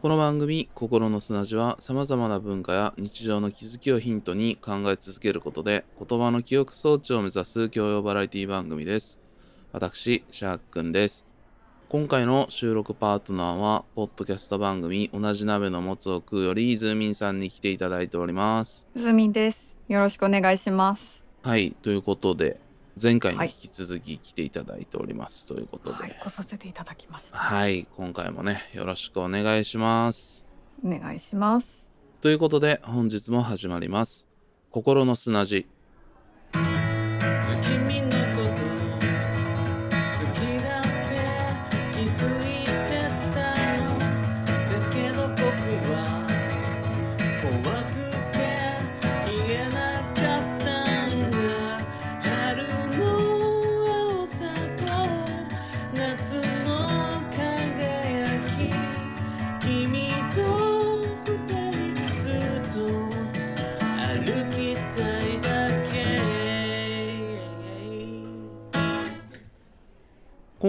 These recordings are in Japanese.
この番組「心の砂地」はさまざまな文化や日常の気づきをヒントに考え続けることで言葉の記憶装置を目指す教養バラエティ番組です私シャークくんです今回の収録パートナーはポッドキャスト番組同じ鍋のもつを食うよりズーミンさんに来ていただいておりますズミンです。よろしくお願いします。はいということで前回に引き続き来ていただいております、ということで。はい、来させていただきました。はい今回もねよろしくお願いします。お願いします。ということで本日も始まります。心の砂地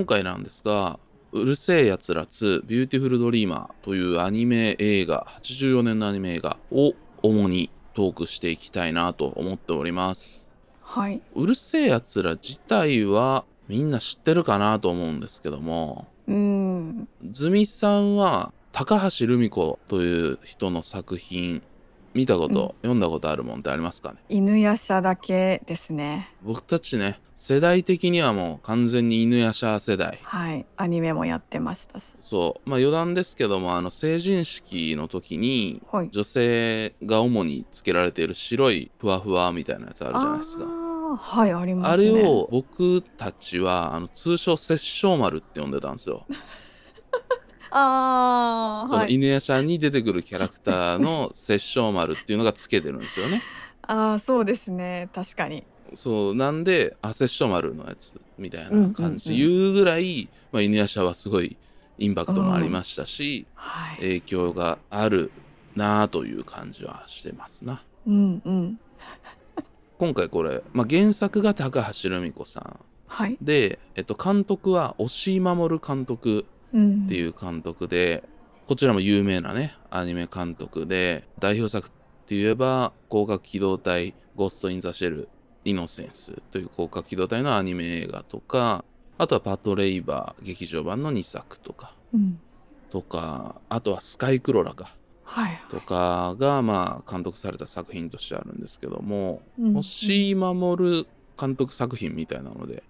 今回なんですが「うる星やつら2ビューティフルドリーマー」というアニメ映画84年のアニメ映画を主にトークしていきたいなと思っておりますはい。うる星やつら自体はみんな知ってるかなと思うんですけどもうーん。ズミさんは高橋留美子という人の作品見たこと、読んだことあるもんってありますかね？犬夜叉だけですね。僕たちね世代的にはもう完全に犬夜叉世代はい。アニメもやってましたし。そうまあ余談ですけどもあの成人式の時にはい。女性が主につけられている白いふわふわみたいなやつあるじゃないですかはい、ありますあね。れを僕たちはあの通称殺生丸って呼んでたんですよ、ああ、そのはい。犬夜叉に出てくるキャラクターの殺生丸っていうのがつけてるんですよね ああ、そうですね。確かに。そうなんであ殺生丸のやつみたいうんうんうなん感じ言うぐらい、まあ、犬夜叉はすごいインパクトもありましたし、はい。影響があるなあという感じはしてますなうんうん。今回これ、まあ、原作が高橋留美子さんはい。で、えっと、監督は押井守監督うん。っていう監督で、こちらも有名なねアニメ監督で代表作って言えば広角機動隊ゴースト・イン・ザ・シェルイノセンスという広角機動隊のアニメ映画とかあとはパトレイバー劇場版の2作とかうん。とかあとはスカイクロラかはい。とかがまあ監督された作品としてあるんですけどもうん押井守監督作品みたいなので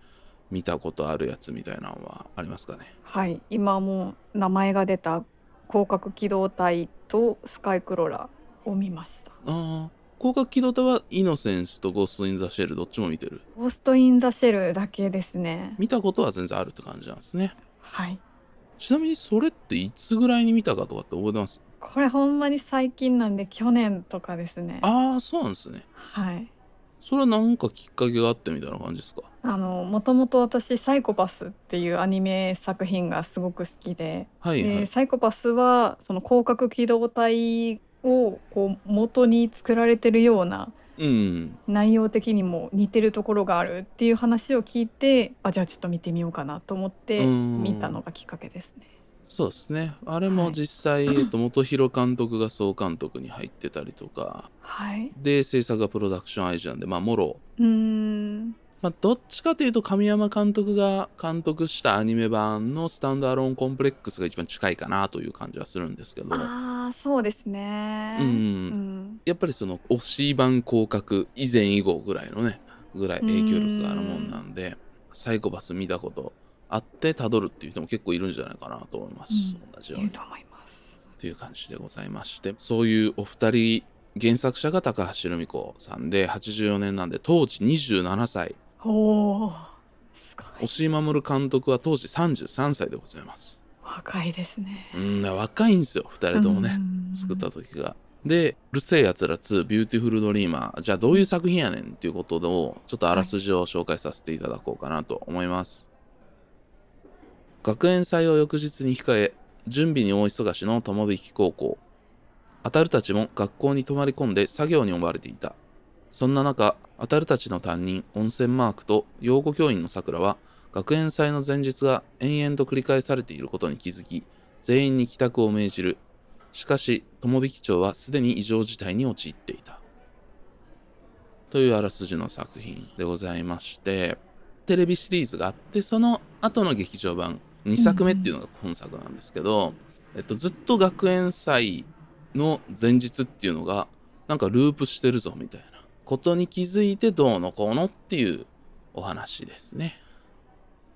見たことあるやつみたいなのはありますかね？はい、今もう名前が出た広角機動隊とスカイクロラを見ました。ああ広角機動隊はイノセンスとゴースト・イン・ザ・シェルどっちも見てる？ゴースト・イン・ザ・シェルだけですね。見たことは全然あるって感じなんですねはい。ちなみにそれっていつぐらいに見たかとかって覚えてます？これほんまに最近なんで去年とかですね。ああそうなんですねはい。それは何かきっかけがあってみたいな感じですか？あのもともと私サイコパスっていうアニメ作品がすごく好きで、はいはい。でサイコパスはその広角機動隊をこう元に作られてるようなうん。内容的にも似てるところがあるっていう話を聞いてあじゃあちょっと見てみようかなと思ってうん。見たのがきっかけですね。そうですねあれもはい実際、えっと、元広監督が総監督に入ってたりとかはい。で制作がプロダクションアイジャンでまあもろうーん。まあ、どっちかというと神山監督が監督したアニメ版のスタンドアローンコンプレックスが一番近いかなという感じはするんですけどああそうですね。うんうん。やっぱりその推し版広角以前以後ぐらいのねぐらい影響力があるもんなんでサイコパス見たことあってたどるっていう人も結構いるんじゃないかなと思います、うん。同じよに。いと思います。いう感じでございまして。そういうお二人原作者が高橋留美子さんで84年なんで当時27歳。おお。すごい。押井守監督は当時33歳でございます。若いですね。うん若いんですよ2人ともねうん。作った時が。で「うる星やつら2ビューティフルドリーマー」じゃあどういう作品やねんっていうことをちょっとあらすじを紹介させていただこうかなと思います、学園祭を翌日に控え準備に大忙しの友引高校。あたるたちも学校に泊まり込んで作業に追われていた。そんな中あたるたちの担任温泉マークと養護教員のさくらは学園祭の前日が延々と繰り返されていることに気づき全員に帰宅を命じる。しかし友引町はすでに異常事態に陥っていた。というあらすじの作品でございましてテレビシリーズがあってその後の劇場版2作目っていうのが本作なんですけど、えっと、ずっと学園祭の前日っていうのがなんかループしてるぞみたいなことに気づいてどうのこうのっていうお話ですね。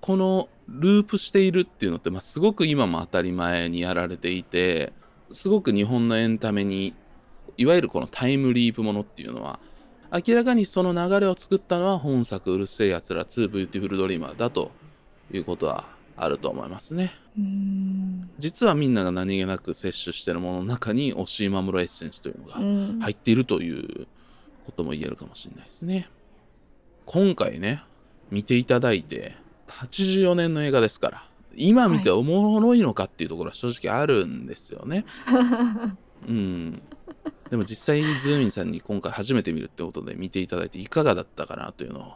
このループしているっていうのって、まあ、すごく今も当たり前にやられていてすごく日本のエンタメにいわゆるこのタイムリープものっていうのは明らかにその流れを作ったのは本作「うる星やつら2ビューティフルドリーマー」だということはあると思いますね。うん実はみんなが何気なく摂取してるものの中に押井守エッセンスというのがうん入っているということも言えるかもしれないですね。今回ね、見ていただいて、84年の映画ですから、今見ておもろいのかっていうところは正直あるんですよね。うん。でも実際ズーミンさんに今回初めて見るってことで見ていただいていかがだったかなというのを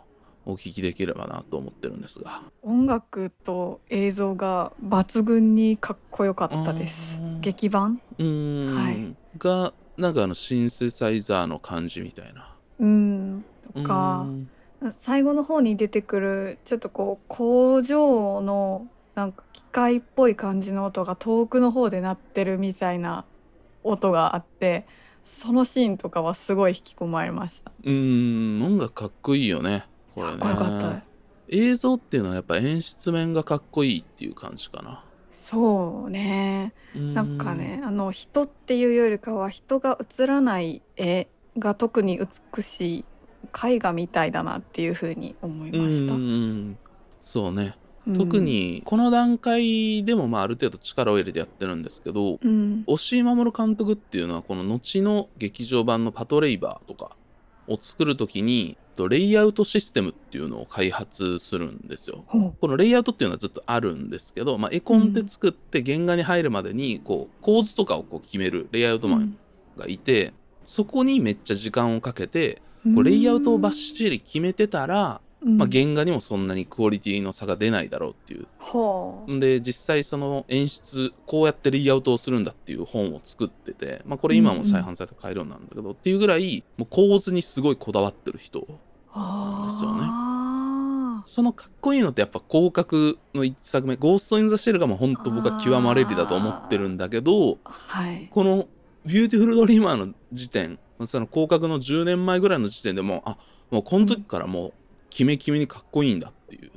お聞きできればなと思ってるんですが。音楽と映像が抜群にかっこよかったです劇版？うーん。はいが、なんかあのシンセサイザーの感じみたいな。うんとかうん最後の方に出てくるちょっとこう工場のなんか機械っぽい感じの音が遠くの方で鳴ってるみたいな音があってそのシーンとかはすごい引き込まれました。うーん、音楽かっこいいよね。これね。かっこよかった。映像っていうのはやっぱ演出面がかっこいいっていう感じかな。そうねななんかねあの人っていうよりかは人が映らない絵が特に美しい絵画みたいだなっていうふうに思いました。うんそうね、うん特、にこの段階でもまあある程度力を入れてやってるんですけどうん、押井守監督っていうのはこの後の劇場版の「パトレイバー」とかを作る時にとレイアウトシステムっていうのを開発するんですよ。ほこのレイアウトっていうのはずっとあるんですけど、まあ、絵コンテ作って原画に入るまでにこう構図とかをこう決めるレイアウトマンがいて、そこにめっちゃ時間をかけてこうレイアウトをバッチリ決めてたら、うん。まあ、原画にもそんなにクオリティの差が出ないだろうっていう。で実際その演出こうやってレイアウトをするんだっていう本を作ってて、まあ、これ今も再販されて買えるようになるんだけど、っていうぐらいもう構図にすごいこだわってる人あですよね。あそのかっこいいのってやっぱ攻殻の1作目「ゴースト・イン・ザ・シェル」がもう本当僕は極まれりだと思ってるんだけどはい。この「ビューティフル・ドリーマー」の時点その攻殻の10年前ぐらいの時点でもうあもうこの時からもうキメキメにかっこいいんだっていう。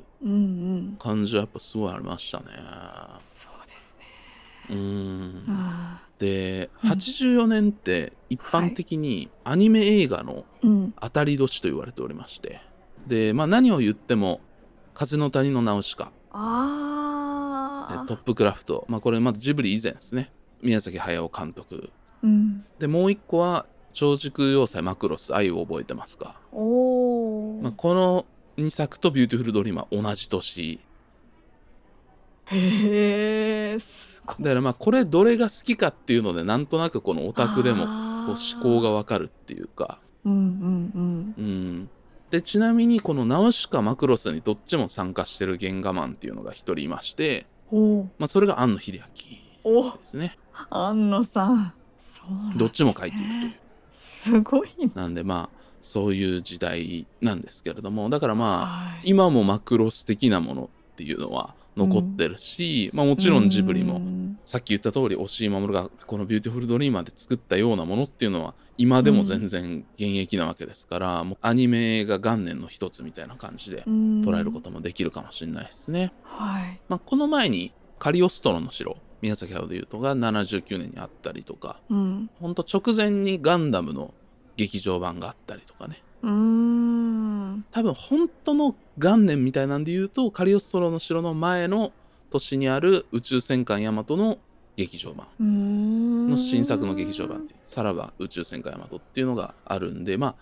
感じはやっぱすごいありましたね。そうですね。うんあでうん84年って一般的にアニメ映画の。当たり年と言われておりましてでまあ何を言っても「風の谷のナウシカ」あ。トップクラフト、まあ、これまずジブリ以前ですね宮崎駿監督うん。でもう一個は超時空要塞マクロス愛を覚えてますか、おお。まあ、この2作とビューティフルドリーマー同じ年へえ。すごい。だからまあこれどれが好きかっていうのでなんとなくこのオタクでもあこうー嗜好がわかるっていうかうんうんうんでちなみにこのナウシカマクロスにどっちも参加してる原画マンっていうのが一人いまして、まあ、それが庵野秀明。ですね庵野さん。どっちも書いているというすごいね。なんでまあそういう時代なんですけれどもだからまあはい今もマクロス的なものっていうのは残ってるし、まあもちろんジブリもうんさっき言った通り押井守がこの「ビューティフルドリーマー」で作ったようなものっていうのは今でも全然現役なわけですから、もうアニメが元年の一つみたいな感じでうん捉えることもできるかもしれないですね。はい。まあ、この前にカリオストロの城宮崎駿でいうとが79年にあったりとか。うん。ほんと直前にガンダムの劇場版があったりとかね。うーん。多分本当の元年みたいなんで言うとカリオストロの城の前の年にある宇宙戦艦ヤマトの劇場版。の新作の劇場版っていう。さらば宇宙戦艦ヤマトっていうのがあるんでまあ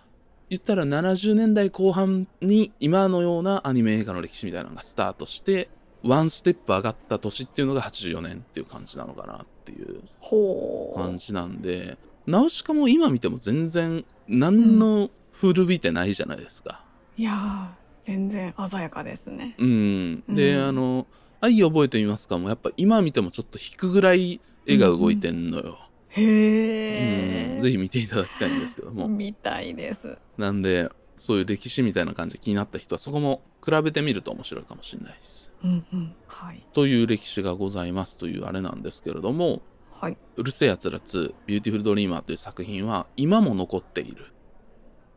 言ったら70年代後半に今のようなアニメ映画の歴史みたいなのがスタートしてワンステップ上がった年っていうのが84年っていう感じなのかなっていう。感じなんでナウシカも今見ても全然何の古びてないじゃないですか。いやー全然鮮やかですね。うん、で、うんあの「愛覚えてみますか?」もやっぱ今見てもちょっと引くぐらい絵が動いてんのよ。へえ、うんぜひ見ていただきたいんですけども見たいですなんでそういう歴史みたいな感じで気になった人はそこも比べてみると面白いかもしれないです。うんうん。はい。という歴史がございますというあれなんですけれどもはい。「うる星やつら2ビューティフルドリーマー」という作品は今も残っている。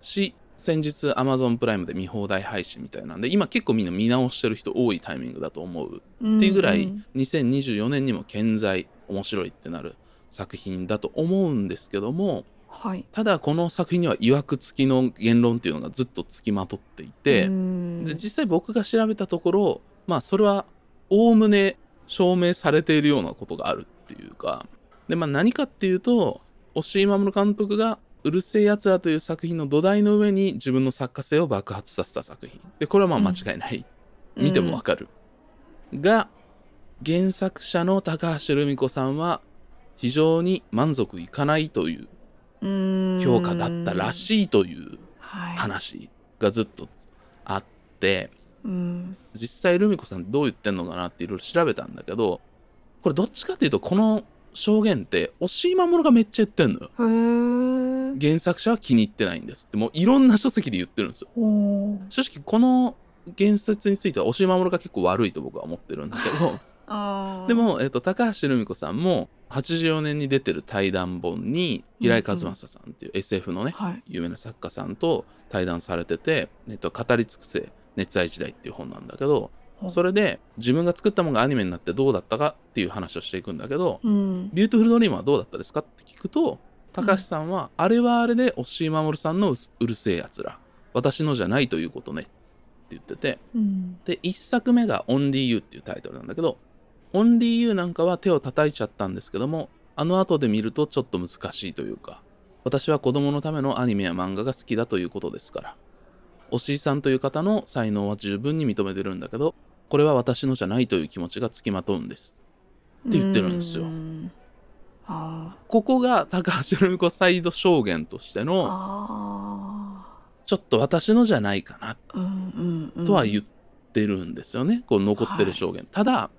し先日 Amazon プライムで見放題配信みたいなんで今結構みんな見直してる人多いタイミングだと思う。っていうぐらいん2024年にも健在面白いってなる作品だと思うんですけどもはい。ただこの作品には曰く付きの言論っていうのがずっとつきまとっていて、うん。で実際僕が調べたところまあそれはおおむね証明されているようなことがあるっていうかでまあ何かっていうと押井守監督が「うるせえやつら」という作品の土台の上に自分の作家性を爆発させた作品。でこれはまあ間違いない、見てもわかる、が原作者の高橋留美子さんは非常に満足いかないといううん評価だったらしいというはい。話がずっとあってうん。実際ルミ子さんどう言ってんのかなっていろいろ調べたんだけどこれどっちかっていうとこの証言って押井守がめっちゃ言ってんのよ。原作者は気に入ってないんですってもういろんな書籍で言ってるんですよ正直この言説については押井守が結構悪いと僕は思ってるんだけど でも、えっと高橋留美子さんも84年に出てる対談本に平井和正さんっていう SF のね、はい。有名な作家さんと対談されてて「えっと、語り尽くせ熱愛時代」っていう本なんだけどそれで自分が作ったものがアニメになってどうだったかっていう話をしていくんだけどうん「ビューティフルドリーマーはどうだったですか?」って聞くと高橋さんは、あれはあれで押井守さんのうる星やつら私のじゃないということねって言っててうん。で1作目が「オンリーユー」っていうタイトルなんだけど「オンリーユー」なんかは手を叩いちゃったんですけどもあの後で見るとちょっと難しいというか私は子供のためのアニメや漫画が好きだということですから押井さんという方の才能は十分に認めてるんだけどこれは私のじゃないという気持ちがつきまとうんです。って言ってるんですよ。ここが高橋留美子サイド証言としてーのあちょっと私のじゃないかな。とは言ってるんですよね、こう残ってる証言、ただ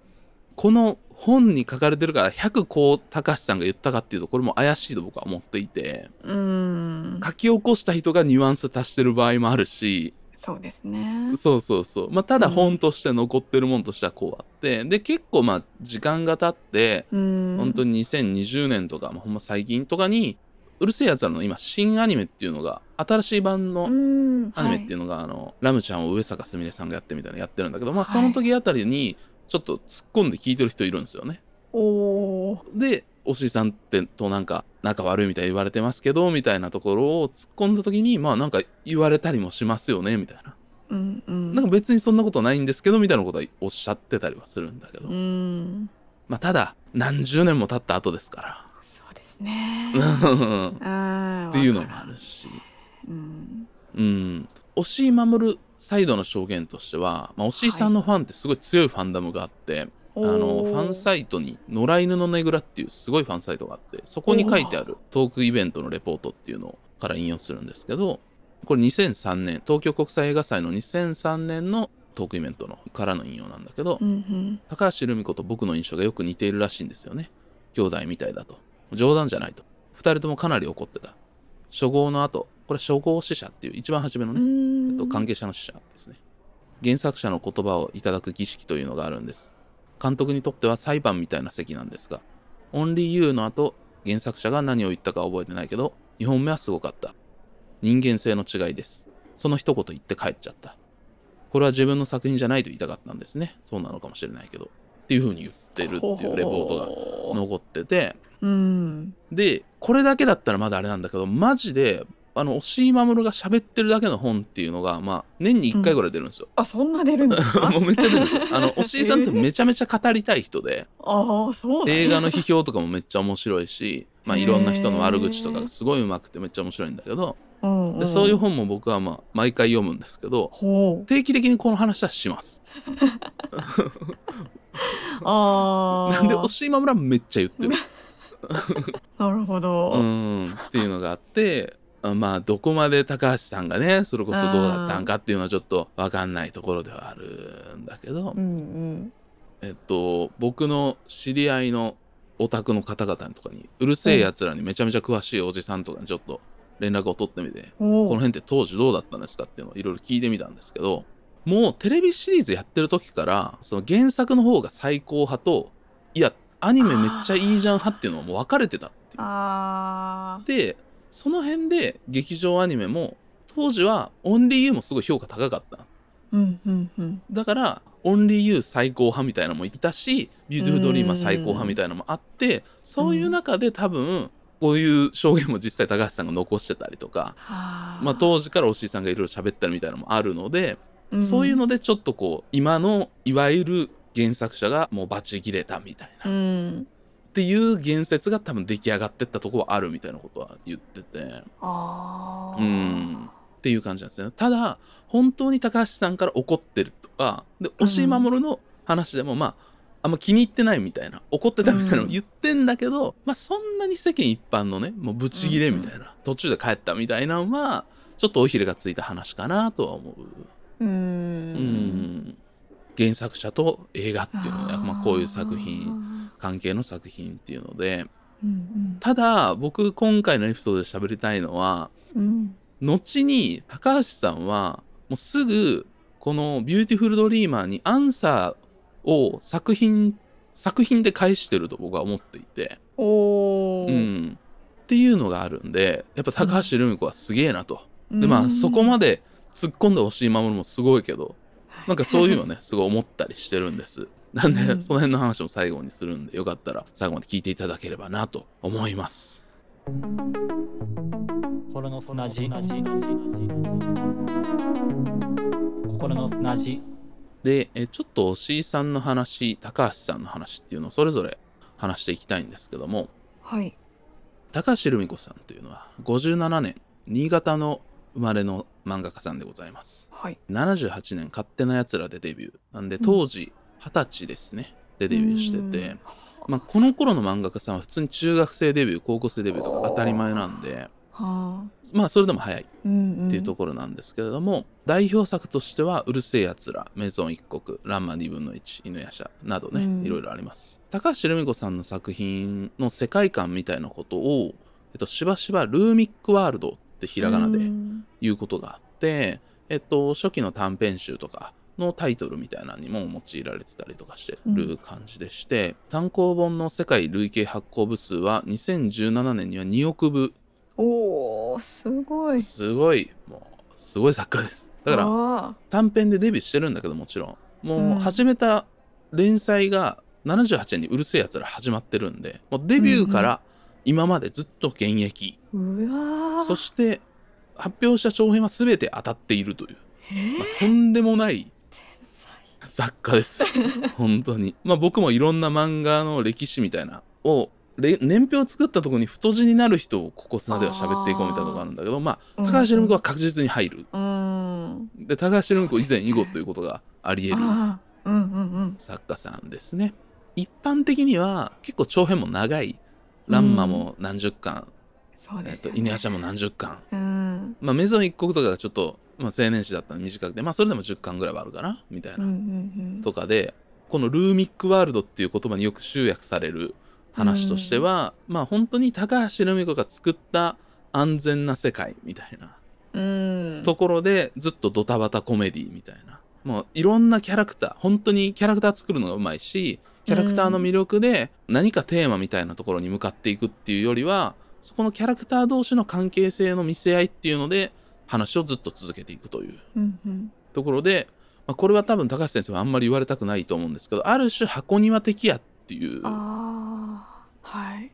この本に書かれてるから100こう高橋さんが言ったかっていうとこれも怪しいと僕は思っていてうん。書き起こした人がニュアンス足してる場合もあるしそうですね。そうそうそうまあただうん本として残ってるもんとしてはこうあってで結構まあ時間が経ってうん。本当に2020年とか、まあ、ほんま最近とかにうるせえやつらの今新アニメっていうのが新しい版のうん。アニメっていうの。のが、あのラムちゃんを上坂すみれさんがやってみたいなのやってるんだけど、まあ、はいその時あたりにちょっと突っ込んで聞いてる人いるんですよね。おお。で押井さんってとなんか仲悪いみたいに言われてますけどみたいなところを突っ込んだ時にまあなんか言われたりもしますよねみたいな。うんうん。なんか別にそんなことないんですけどみたいなことはおっしゃってたりはするんだけど、うん。まあただ何十年も経った後ですかそうですね。っていうのもあるし。うん。うん、押井守サイドの証言としては、まあ、押井さんのファンってすごい強いファンダムがあって、あのファンサイトに「野良犬のねぐら」っていうすごいファンサイトがあってそこに書いてあるトークイベントのレポートっていうのから引用するんですけどこれ2003年東京国際映画祭の2003年のトークイベントのからの引用なんだけど、うんうん。高橋留美子と僕の印象がよく似ているらしいんですよね。兄弟みたいだと。冗談じゃないと。2人ともかなり怒ってた。初号の後これ初号死者っていう一番初めのね、関係者の死者ですね。原作者の言葉をいただく儀式というのがあるんです。監督にとっては裁判みたいな席なんですが「オンリーユー」の後原作者が何を言ったか覚えてないけど2本目はすごかった。人間性の違いです。その一言言って帰っちゃった。これは自分の作品じゃないと言いたかったんですね。そうなのかもしれないけど。っていうふうに言ってるっていうレポートがト残ってて。うん。でこれだけだったらまだあれなんだけどマジであの押井守が喋ってるだけの本っていうのがまあ年に1回ぐらい出るんですよ、あ、そんな出るんですか？もうめっちゃ出るんですよ。あの押井さんってめちゃめちゃ語りたい人で。ああ、そう映画の批評とかもめっちゃ面白いしまあいろんな人の悪口とかがすごい上手くてめっちゃ面白いんだけどうんでそういう本も僕はまあ毎回読むんですけど。定期的にこの話はします。ああ。なんで押井守はめっちゃ言ってる。なるほど。うん。っていうのがあってあまあどこまで高橋さんがねそれこそどうだったんかっていうのはちょっと分かんないところではあるんだけど、うんうん。えっと僕の知り合いのオタクの方々とかにうるせえやつらにめちゃめちゃ詳しいおじさんとかにちょっと連絡を取ってみてこの辺って当時どうだったんですかっていうのをいろいろ聞いてみたんですけどもうテレビシリーズやってる時からその原作の方が最高派といやアニメめっちゃいいじゃん派っていうのはもう分かれてたっていう。でその辺で劇場アニメも当時はオンリーユーもすごい評価高かった。うんうんうん。だからオンリーユー最高派みたいなのもいたしビューティフルドリーマー最高派みたいなのもあってそういう中で多分こういう証言も実際高橋さんが残してたりとか、はあ。まあ、当時からおしいさんがいろいろ喋ったりみたいなのもあるので、ん。そういうのでちょっとこう今のいわゆる原作者がもうバチ切れたみたいな、うっんていう言説が多分出来上がってったとこはあるみたいなことは言ってて。ああうん。っていう感じなんですね。ただ本当に高橋さんから怒ってるとかで押井守の話でもまああんま気に入ってないみたいな怒ってたみたいなのを言ってんだけど、まあそんなに世間一般のねもうブチギレみたいな、途中で帰ったみたいなのはちょっと尾ひれがついた話かなとは思う。ううん。ん原作者と映画っていうのは、まあ、こういう作品関係の作品っていうのでうんただ僕今回のエピソードで喋りたいのはうん。後に高橋さんはもうすぐこの「ビューティフルドリーマー」にアンサーを作品作品で返してると僕は思っていて、うん、っていうのがあるんでやっぱ高橋留美子はすげえなと。でまあそこでまで突っ込んでほしい守もすごいけどなんかそういうのねすごい思ったりしてるんです。なんで、うん、その辺の話を最後にするんでよかったら最後まで聞いていただければなと思います。心の砂地。心の砂地。でえちょっと押井さんの話高橋さんの話っていうのをそれぞれ話していきたいんですけども、はい、高橋留美子さんというのは57年新潟の生まれの漫画家さんでございます、はい、78年「勝手なやつら」でデビュー。なんで当時、うん二十歳ですね。でデビューしてて、まあ、この頃の漫画家さんは普通に中学生デビュー高校生デビューとか当たり前なんで。はあ、まあそれでも早いっていうところなんですけれども、うんうん、代表作としては「うるせえやつら」「メゾン一国」「ランマ二分の一」「犬夜叉」などね、うん、いろいろあります。高橋留美子さんの作品の世界観みたいなことを、えっと、しばしば「ルーミックワールド」ってひらがなで言うことがあって、うん、えっと、初期の短編集とかのタイトルみたいなのにも用いられてたりとかしてる感じでして、単行本の世界累計発行部数は2017年には2億部。おおすごい。すごい。もうすごい作家です。だからあ。短編でデビューしてるんだけどもちろん。もうん。う始めた連載が78年にうるせえやつら始まってるんでもうデビューから今までずっと現役、ーうわー。そして発表した長編は全て当たっているという、えー。まあ、とんでもない作家です 本当に。まあ僕もいろんな漫画の歴史みたいなをれ年表を作ったところに太字になる人をここ砂では喋っていこうみたいなところがあるんだけどまあうん。高橋留美子は確実に入る、うん。で高橋留美子以前以後ということがあり得る作家さんですね。一般的には結構長編も長い「ランマ」も何十巻、えっとそうですよね。犬夜叉も何十巻。うん。まあ、メゾン一国とかがちょっと、まあ、青年誌だったので短くて、まあ、それでも10巻ぐらいはあるかなみたいうんうな、んとかでこのルーミックワールドっていう言葉によく集約される話としては、まあ本当に高橋留美子が作った安全な世界みたいな。うん。ところでずっとドタバタコメディみたいな。もういろんなキャラクター本当にキャラクター作るのがうまいしキャラクターの魅力で何かテーマみたいなところに向かっていくっていうよりはそこのキャラクター同士の関係性の見せ合いっていうので話をずっと続けていくという。ところで、まあ、これは多分高橋先生はあんまり言われたくないと思うんですけどある種箱庭的やっていう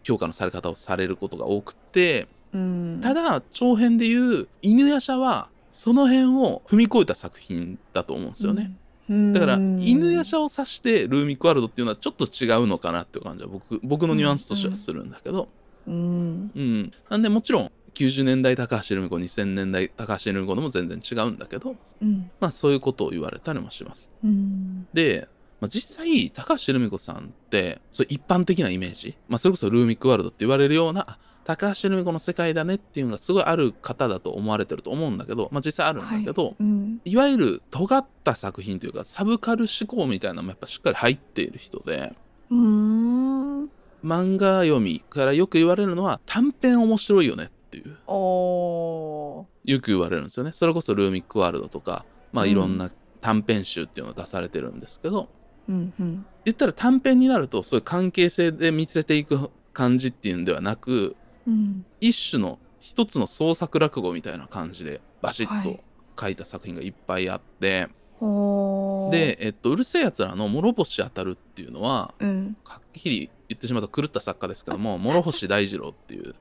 評価のされ方をされることが多くてうん。ただ長編でいう犬夜叉はその辺を踏み越えた作品だと思うんですよね、うん。だからうん。犬夜叉を指してルーミックワールドっていうのはちょっと違うのかなっていう感じは僕僕のニュアンスとしてはするんだけど、うん。うん。なんでもちろん90年代高橋留美子2000年代高橋留美子でも全然違うんだけどうん。まあそういうことを言われたりもします。うん。で、まあ、実際高橋留美子さんってそ一般的なイメージ、まあ、それこそルーミックワールドって言われるようなあ高橋留美子の世界だねっていうのがすごいある方だと思われてると思うんだけど、まあ、実際あるんだけど、うん。いわゆる尖った作品というかサブカル思考みたいなのもやっぱしっかり入っている人でうん。漫画読みからよく言われるのは短編面白いよねっていう。よく言われるんですよね。それこそルーミックワールドとかまあうん。いろんな短編集っていうのを出されてるんですけど、うんうん。言ったら短編になるとそういう関係性で見せていく感じっていうんではなくうん。一種の一つの創作落語みたいな感じでバシッとはい。書いた作品がいっぱいあって、おー。で、えっと、うるせえやつらの諸星当たるっていうのはうん。はっきり言ってしまうと狂った作家ですけども諸星大二郎っていう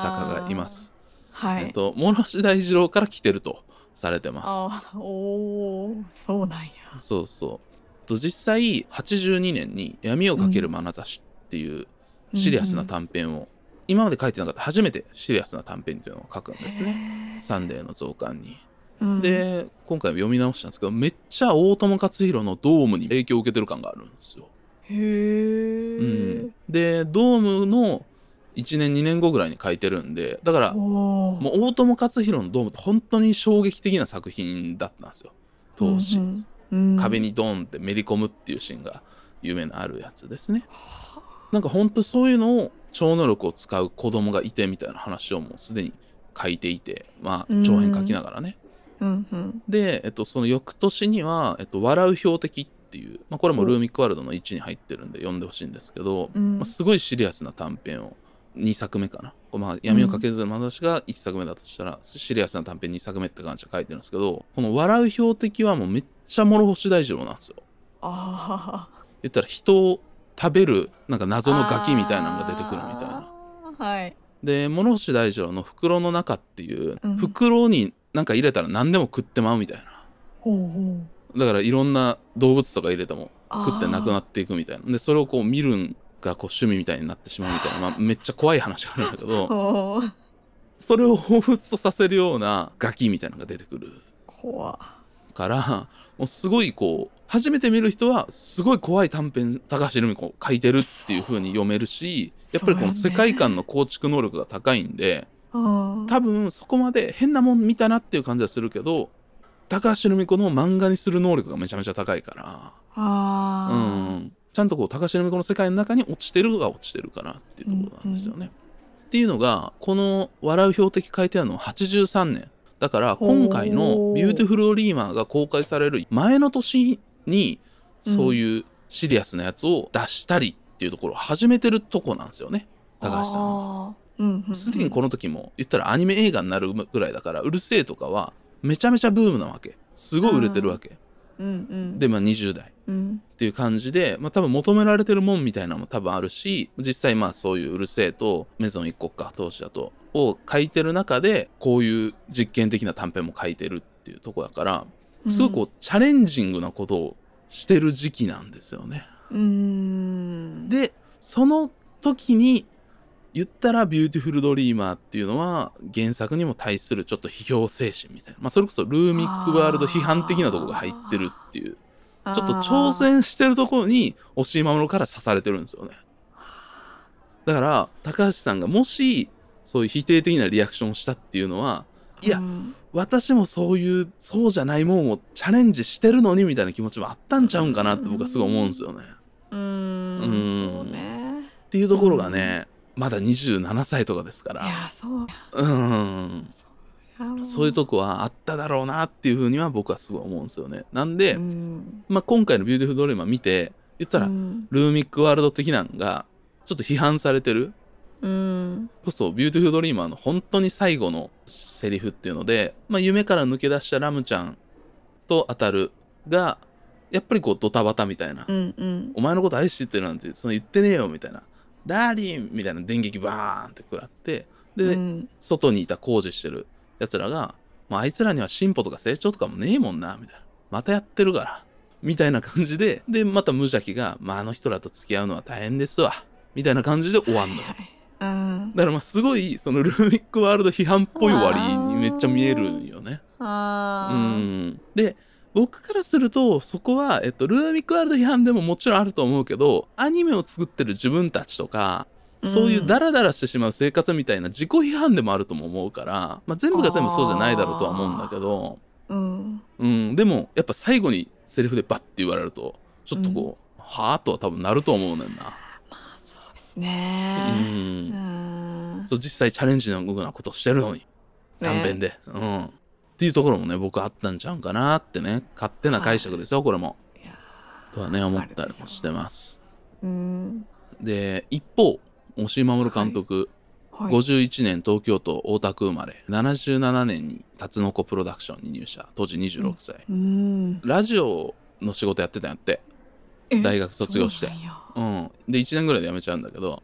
作家がいます。はい、えっと、諸星大二郎から来てるとされてまあーおーそうなんやす。そうそう。と実際82年に「闇をかける眼差し」っていうシリアスな短編を、今まで書いてなかった初めてシリアスな短編っていうのを書くんですね。ねサンデーの増刊に。うん、で今回読み直したんですけどめっちゃ大友克洋の「ドーム」に影響を受けてる感があるんですよ。へえ、うん、でドームの1年2年後ぐらいに書いてるんでだからもう大友克洋の「ドーム」って本当に衝撃的な作品だったんですよ。当時、うんうん。うん。壁にドンってめり込むっていうシーンが有名なあるやつですね。なんか本当そういうのを超能力を使う子供がいてみたいな話をもうすでに書いていてまあ長編書きながらね、うんうん。で、えっと、その翌年には「えっと、笑う標的」っていう、まあ、これもルーミックワールドの1に入ってるんで読んでほしいんですけど、うん。まあ、すごいシリアスな短編を2作目かな、まあ、闇をかけずの私が1作目だとしたら、シリアスな短編2作目って感じで書いてるんですけどこの「笑う標的」はもうめっちゃ諸星大二郎なんですよ。あ言ったら人を食べるなんかあ謎のガキみたいなのが出てくるみたいな。はい。で諸星大二郎の「袋の中」っていう、うん。袋になんか入れたら何でも食ってまうみたいな。ほうほう。だからいろんな動物とか入れても食ってなくなっていくみたいな。でそれをこう見るんがこう趣味みたいになってしまうみたいな、まあ、めっちゃ怖い話があるんだけど それを彷彿とさせるようなガキみたいなのが出てくる。怖。からもうすごいこう初めて見る人はすごい怖い短編高橋留美子書いてるっていう風に読めるしやっぱりこの世界観の構築能力が高いんであ多分そこまで変なもん見たなっていう感じはするけど高橋留美子の漫画にする能力がめちゃめちゃ高いから。あうーん、ちゃんとこう高橋留美子の世界の中に落ちてるが落ちてるかなっていうところなんですよね。っていうのがこの「笑う標的」書いてあるのは83年。だから今回の「ビューティフル・ドリーマー」が公開される前の年にそういうシリアスなやつを出したりっていうところを始めてるとこなんですよね。高橋さんは。すでにこの時も言ったらアニメ映画になるぐらいだから「うるせえ」とかはめちゃめちゃブームなわけ。すごい売れてるわけ。うんうんでまあ20代。うんっていう感じで、まあ、多分求められてるもんみたいなのも多分あるし実際まあそういう「うるせえ」と「メゾン一国か当時だと」を書いてる中でこういう実験的な短編も書いてるっていうとこだからすごいこうチャレンジングなことをしてる時期なんですよね。うーんでその時に言ったら「ビューティフル・ドリーマー」っていうのは原作にも対するちょっと批評精神みたいな、まあ、それこそルーミック・ワールド批判的なとこが入ってるっていう。ちょっと挑戦してるところに押井守から刺されてるんですよね。だから高橋さんがもしそういう否定的なリアクションをしたっていうのはいや、うん。私もそういうそうじゃないもんをチャレンジしてるのにみたいな気持ちもあったんちゃうんかなって僕はすごい思うんですよね。うーうん。ん。そうね。っていうところがねまだ27歳とかですから。いやそう。うん。やそういうとこはあっただろうなっていうふうには僕はすごい思うんですよね。なんで、うん。まあ、今回の「ビューティフル・ドリーマー」見て言ったら、うん。ルーミックワールド的なのがちょっと批判されてる。うん。こそビューティフルドリーマーの本当に最後のセリフっていうので、まあ、夢から抜け出したラムちゃんと当たるがやっぱりこうドタバタみたいな、うんうん。お前のこと愛してるなんてその言ってねえよみたいなダーリンみたいな電撃バーンって食らってで、うん。外にいた工事してるやつらが、まあ、あいつらには進歩とか成長とかもねえもんなみたいな。またやってるからみたいな感じででまた無邪気が、まあ、あの人らと付き合うのは大変ですわみたいな感じで終わんの。よはいはい。うん。だからまあすごいそのルーミックワールド批判っぽい終わりにめっちゃ見えるんよね。うん。で僕からするとそこは、えっと、ルーミックワールド批判でももちろんあると思うけどアニメを作ってる自分たちとかそういうダラダラしてしまう生活みたいな自己批判でもあるとも思うから、まあ、全部が全部そうじゃないだろうとは思うんだけど、うん。うん、でもやっぱ最後にセリフでバッて言われるとちょっとこう、はあとは多分なると思うねんな。ですね。ううん。ん。そう実際チャレンジのようなことしてるのに短編で、うんっていうところもね僕あったんちゃうんかなってね勝手な解釈ですよこれも。とはね思ったりもしてます。うん。で一方押井守監督、はい。51年東京都大田区生まれ77年にタツノコプロダクションに入社当時26歳、うん。ラジオの仕事やってたんやって。え大学卒業して。そううん。で1年ぐらいで辞めちゃうんだけど。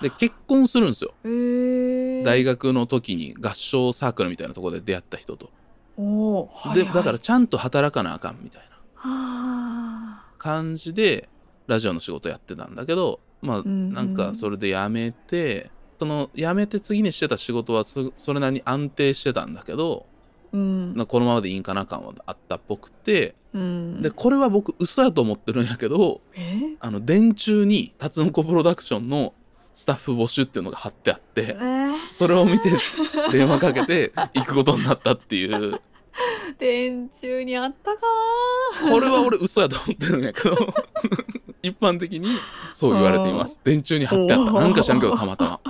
で結婚するんですよ。えー、大学の時に合唱サークルみたいなところで出会った人と、はいはい。でだからちゃんと働かなあかんみたいな。は感じでラジオの仕事やってたんだけどまあんうん。なんかそれで辞めて、その辞めて次にしてた仕事はそそれなりに安定してたんだけど、あ。うん。なこのままでいいんかな感はあったっぽくて。うん。でこれは僕嘘やと思ってるんやけどえ？あの電柱にタツノコプロダクションのスタッフ募集っていうのが貼ってあってえー、それを見て電話かけて行くことになったっていう。電柱にあったかこれは俺嘘やと思ってるんやけど一般的にそう言われています。電柱に貼ってあった。なんか知らんけどたまたま。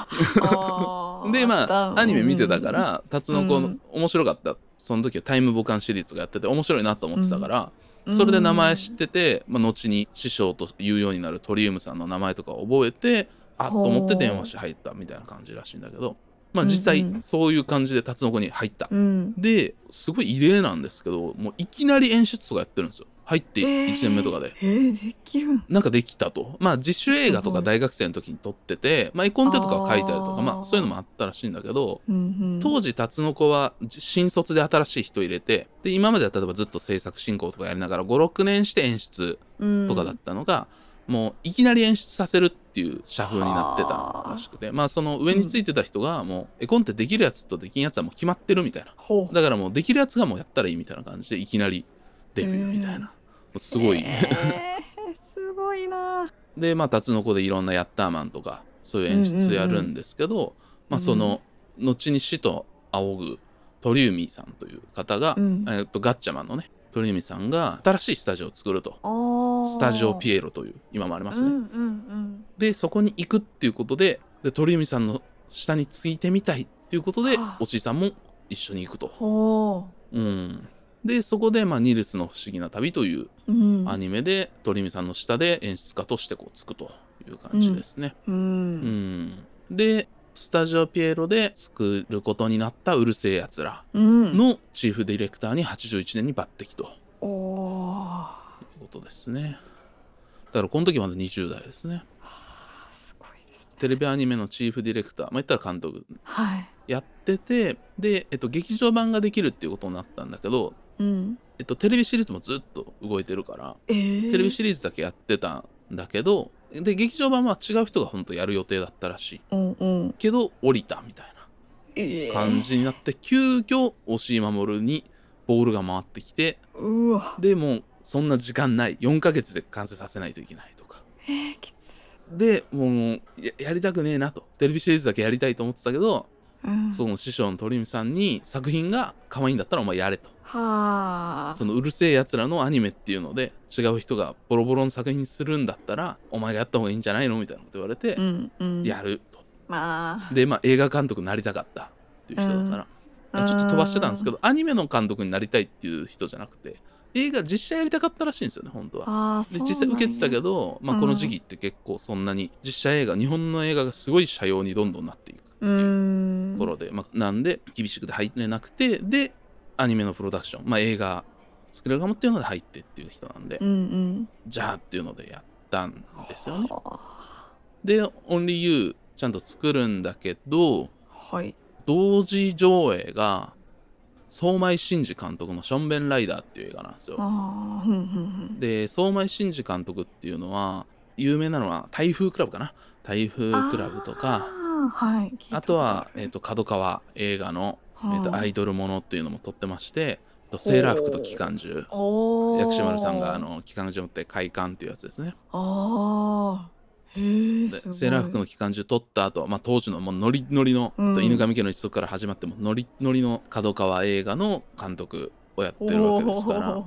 なでまあアニメ見てたか、らタツノコのうん。面白かった。その時はタイムボカンシリーズがやってて面白いなと思ってたから、うん。それで名前知ってて、まあ、後に師匠と言うようになるトリウムさんの名前とかを覚えてあっと思って電話して入ったみたいな感じらしいんだけど。まあ実際うん。うんそういう感じでタツノコに入った、うん、ですごい異例なんですけどもういきなり演出とかやってるんですよ。入って1年目とかで。えー、できるん。なんかできたと。まあ自主映画とか大学生の時に撮ってて、まあ絵コンテとかを書いたりとか、まあそういうのもあったらしいんだけど、うんうん、当時タツノコはじ新卒で新しい人入れて、で、今までは例えばずっと制作進行とかやりながら5、6年して演出とかだったのが、もういきなり演出させるっていう社風になってたらしくて、まあその上についてた人がもう絵コンテできるやつとできんやつはもう決まってるみたいな。だからもうできるやつがもうやったらいいみたいな感じでいきなりデビューみたいな。すごい。えー、すごいな。でまあタツノコでいろんなヤッターマンとかそういう演出やるんですけど、まあその、後に死と仰ぐ鳥海さんという方が、うん。えっとガッチャマンのね鳥海さんが新しいスタジオを作ると。スタジオピエエロという今もありますね、うんうんうん。でそこに行くっていうことでで鳥海さんの下についてみたいっていうことではあ。おしいさんも一緒に行くと、ほう。ん、でそこで、まあ「ニルスの不思議な旅」というう、うん、アニメで鳥海さんの下で演出家としてこうつくという感じですね。ううん。ん、でスタジオピエロで作ることになったうるせえやつらうん。のチーフディレクターに81年に抜擢とおおいうことですね。だからこの時まだ20代ですね。すごいですね。テレビアニメのチーフディレクター、まあ、言ったら監督はい。やっててで、えっと、劇場版ができるっていうことになったんだけど、うん。えっと、テレビシリーズもずっと動いてるからえー、テレビシリーズだけやってたんだけどで劇場版は違う人が本当やる予定だったらしい。うんうん。けど降りたみたいえー。な感じになって、急遽押井守にボールが回ってきてうわ。でもうそんな時間ない。4ヶ月で完成させないといけないとか。えー、でもうややりたくねえなと。テレビシリーズだけやりたいと思ってたけど、うん。その師匠の鳥海さんに作品が可愛いんだったらお前やれと。はあ。そのうるせえやつらのアニメっていうので違う人がボロボロの作品にするんだったらお前がやった方がいいんじゃないのみたいなこと言われて、うんうん。やると。まあ。でまあ映画監督になりたかったっていう人だから、うん。ちょっと飛ばしてたんですけどアニメの監督になりたいっていう人じゃなくて映画実写やりたかったらしいんですよね本当は。で実際受けてたけどど、まあ、うんこの時期って結構そんなに実写映画日本の映画がすごい斜陽にどんどんなっていくってういうん。ところで、まあ、なんで厳しくて入れなくてでアニメのプロダクション、まあ、映画作れるかもっていうので入ってっていう人なんで、うんうん。じゃあっていうのでやったんですよね。はで「オンリーユーちゃんと作るんだけどあはい。同時上映が相米真司監督の「ションベンライダー」っていう映画なんですよ。んふんふん。で相米真司監督っていうのは有名なのは台風クラブかな。台風クラブとかはい。あとは、えー、と角川映画の、えー、とはいアイドルものっていうのも撮ってまして、えーとセーラー服と機関銃。薬師丸さんがあの機関銃持って快感っていうやつですね。ああへえですごい。セーラー服の機関銃撮った後、まあ当時のもうノリノリの、うん。と犬神家の一族から始まってもノリノリの角川映画の監督をやってるわけですから。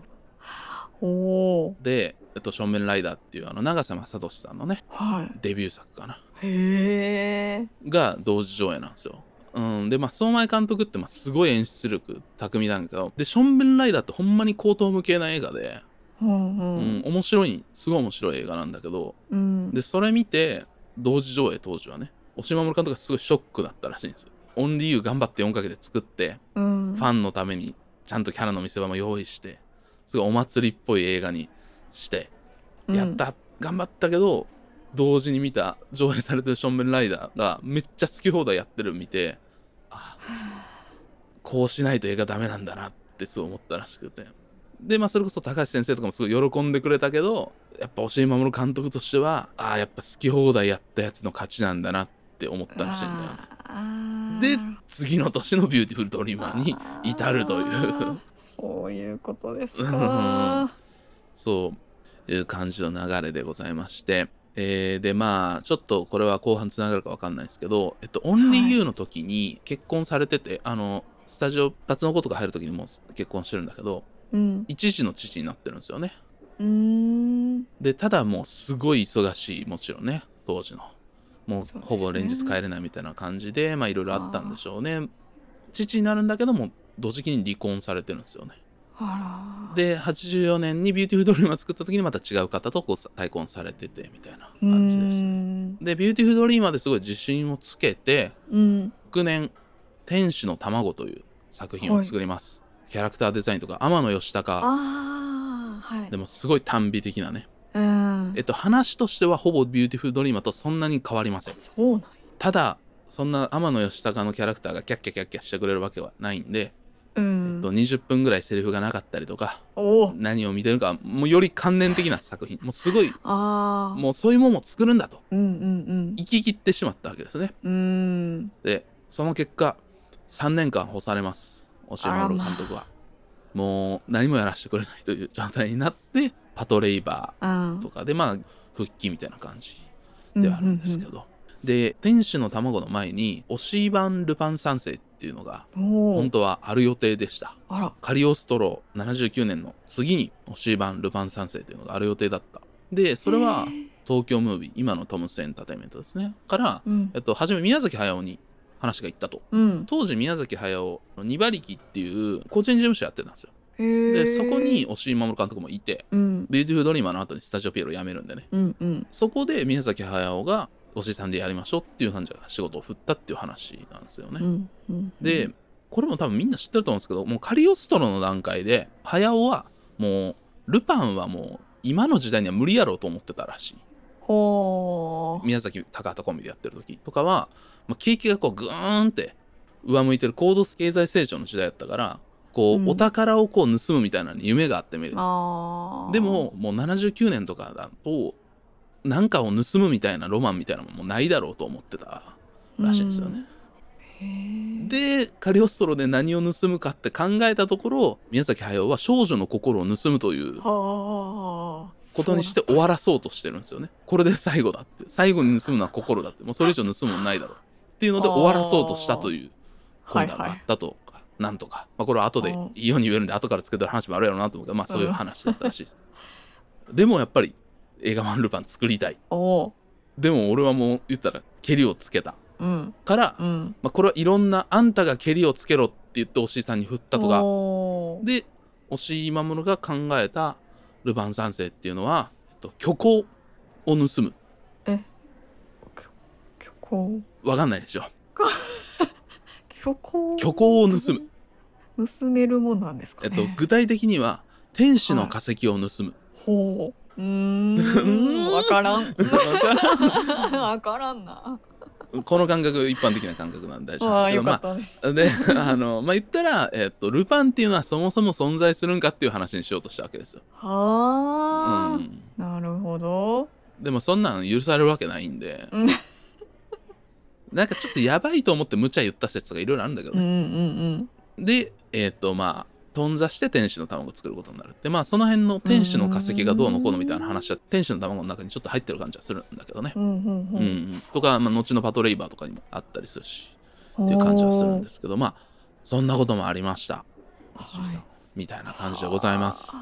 で、えっと、正面ライダーっていうあの長瀬正敏さんのねはい。デビュー作かなへえが同時上映なんですよ。うん、でまあ相前監督ってまあすごい演出力巧みなんだけどで「正面ライダー」ってほんまに高等無形な映画で、うんううん。ん、面白いすごい面白い映画なんだけどうん。でそれ見て同時上映当時はね押守監督がすごいショックだったらしいんですよ。オンリーユー頑張って4かけで作ってうん。ファンのためにちゃんとキャラの見せ場も用意してすごいお祭りっぽい映画にしてやった、頑張ったけど同時に見た上映されてる「正面ライダー」がめっちゃ好き放題やってるの見てあこうしないと映画ダメなんだなってすごい思ったらしくて。でまあそれこそ高橋先生とかもすごい喜んでくれたけどやっぱ押井守監督としてはああやっぱ好き放題やったやつの勝ちなんだなって思ったらしいんだよ。で次の年の「ビューティフルドリーマー」に至るという。そういうことですうん。かそういう感じの流れでございまして、えーでまあちょっとこれは後半つながるかわかんないですけど、えっと、 Only You の時に結婚されてて、あのスタジオタツノコとか入る時にもう結婚してるんだけどうん。一児の父になってるんですよね。うーん。でただもうすごい忙しいもちろんね当時の。もうほぼ連日帰れないみたいな感じでまあいろいろあったんでしょうね。父になるんだけども同時期に離婚されてるんですよねで84年にビューティフルドリーマー作った時にまた違う方とこう再婚されててみたいな感じです。ねん。でビューティフルドリーマーですごい自信をつけてうん。翌年「天使の卵」という作品を作ります、キャラクターデザインとか天野喜孝ああはい。でもすごい耽美的なね。うん。えっと話としてはほぼビューティフルドリーマーとそんなに変わりません。んや。ただそんな天野喜孝のキャラクターがキャッキャキャッキャしてくれるわけはないんで、うん。えっと、20分ぐらいセリフがなかったりとか何を見てるかもうより観念的な作品。もうすごいああもうそういうものを作るんだと。うんうん生き切ってしまったわけですね。うん。うんでその結果3年間干されます。押井守監督は、もう何もやらせてくれないという状態になってパトレイバうんーとかでまあ復帰みたいな感じではあるんですけど、で天使の卵の前に押井版ルパン三世っていうのが本当はある予定でした。あら。カリオストロ79年の次に押井版ルパン三世っていうのがある予定だった。でそれは東京ムービー今のトムスエンターテインメントですね。から、うん。えっと、初め宮崎駿に話が行ったと。うん。当時宮崎駿の二馬力っていう個人事務所やってたんですよ。でそこに押井守監督もいてうん。ビューティフルドリーマーの後にスタジオピエロ辞めるんでねうんうんそこで宮崎駿が押井さんでやりましょうっていう感じで仕事を振ったっていう話なんですよね、うんうんでこれも多分みんな知ってると思うんですけどもうカリオストロの段階で駿はもうルパンはもう今の時代には無理やろうと思ってたらしい。宮崎高畑コンビでやってる時とかは、まあ、景気がこうグーンって上向いてる高度経済成長の時代だったからこう、うん。お宝をこう盗むみたいなのに夢があって見れるでももう79年とかだと何かを盗むみたいなロマンみたいなのももうないだろうと思ってたらしいんですよね。でカリオストロで何を盗むかって考えたところ宮崎駿は少女の心を盗むというはあ。ことにして終わらそうとしてるんですよね。これで最後だって。最後に盗むのは心だって。もうそれ以上盗むのないだろうっていうので終わらそうとしたというはい魂胆があはいったとか、なんとか、まあ、これは後でいいように言えるんで後からつけてる話もあるやろうなと思うけどまあそういう話だったらしいです。でもやっぱり映画版ルパン作りたい。おおでも俺はもう言ったら蹴りをつけた。うん。から、うん。まあ、これはいろんなあんたが蹴りをつけろって言って押井さんに振ったとか。で押井守が考えたルパン三世っていうのは、えっと、虚構を盗む。虚構？わかんないでしょ。虚構？虚構を盗む、盗めるもんなんですかね。えっと、具体的には天使の化石を盗む、ほううーん。わからん。わからんな。この感覚一般的な感覚なんで大丈夫ですけどまあであのまあ言ったら、えっと、ルパンっていうのはそもそも存在するんかっていう話にしようとしたわけですよ、はあ、うん、なるほど。でもそんなん許されるわけないんで。うんなんかちょっとやばいと思って無茶言った説がいろいろあるんだけどうんうね、ん。でえっ、とまあ頓挫して天使の卵を作ることになる。でまあその辺の天使の化石がどうのこうのみたいな話は天使の卵の中にちょっと入ってる感じはするんだけどね。う、んうんううんとか、まあ、後のパトレイバーとかにもあったりするしっていう感じはするんですけどまあそんなこともありました。はい。みたいな感じでございます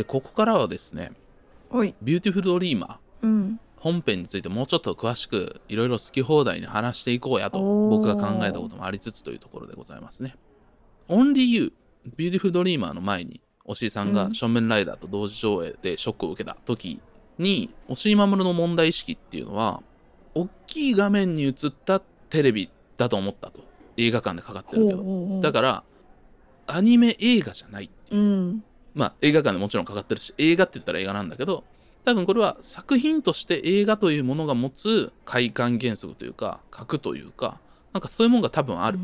でここからはですねおい。ビューティフルドリーマーうん。本編についてもうちょっと詳しくいろいろ好き放題に話していこうやと僕が考えたこともありつつというところでございますね。Only You ビューティフルドリーマーの前に押井さんうん。が正面ライダーと同時上映でショックを受けた時に押井守の問題意識っていうのは大きい画面に映ったテレビだと思ったと。映画館でかかってるけど。だからアニメ映画じゃないっていう。うんまあ映画館でもちろんかかってるし映画って言ったら映画なんだけど多分これは作品として映画というものが持つ快感原則というか核というかなんかそういうものが多分ある。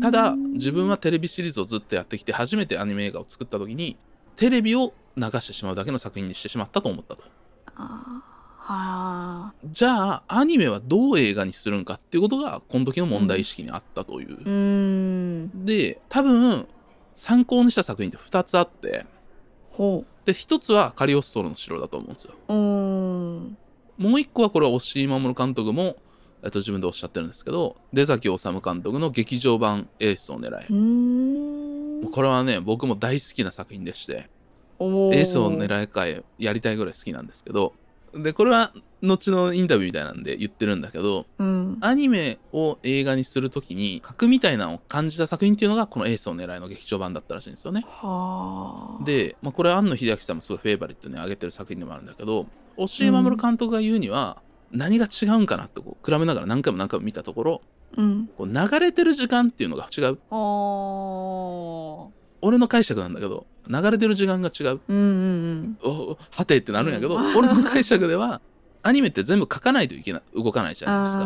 ただ自分はテレビシリーズをずっとやってきて初めてアニメ映画を作った時にテレビを流してしまうだけの作品にしてしまったと思ったと。はじゃあアニメはどう映画にするんかっていうことがこの時の問題意識にあったという。ーうーん。で多分参考にした作品って2つあってほで1つはカリオストロの城だと思うんですよ。もう一個はこれは押井守監督も、えっと、自分でおっしゃってるんですけど出崎治監督の劇場版「エースを狙えうー」ん。これはね僕も大好きな作品でしてお「エースを狙え会」やりたいぐらい好きなんですけどでこれは後のインタビューみたいなんで言ってるんだけどうん。アニメを映画にする時に核みたいなのを感じた作品っていうのがこの「エースを狙え」の劇場版だったらしいんですよね。はあ。で、まあ、これは庵野秀明さんもすごいフェイバリットに挙げてる作品でもあるんだけど押井守監督が言うには、何が違うんかなってこう比べながら何回も何回も見たところうん。こう流れてる時間っていうのが違う俺の解釈なんだけど流れてる時間が違う。うんうんおおはてってなるんやけど、うん。俺の解釈ではアニメって全部書かないといけない動かないじうんゃないですか。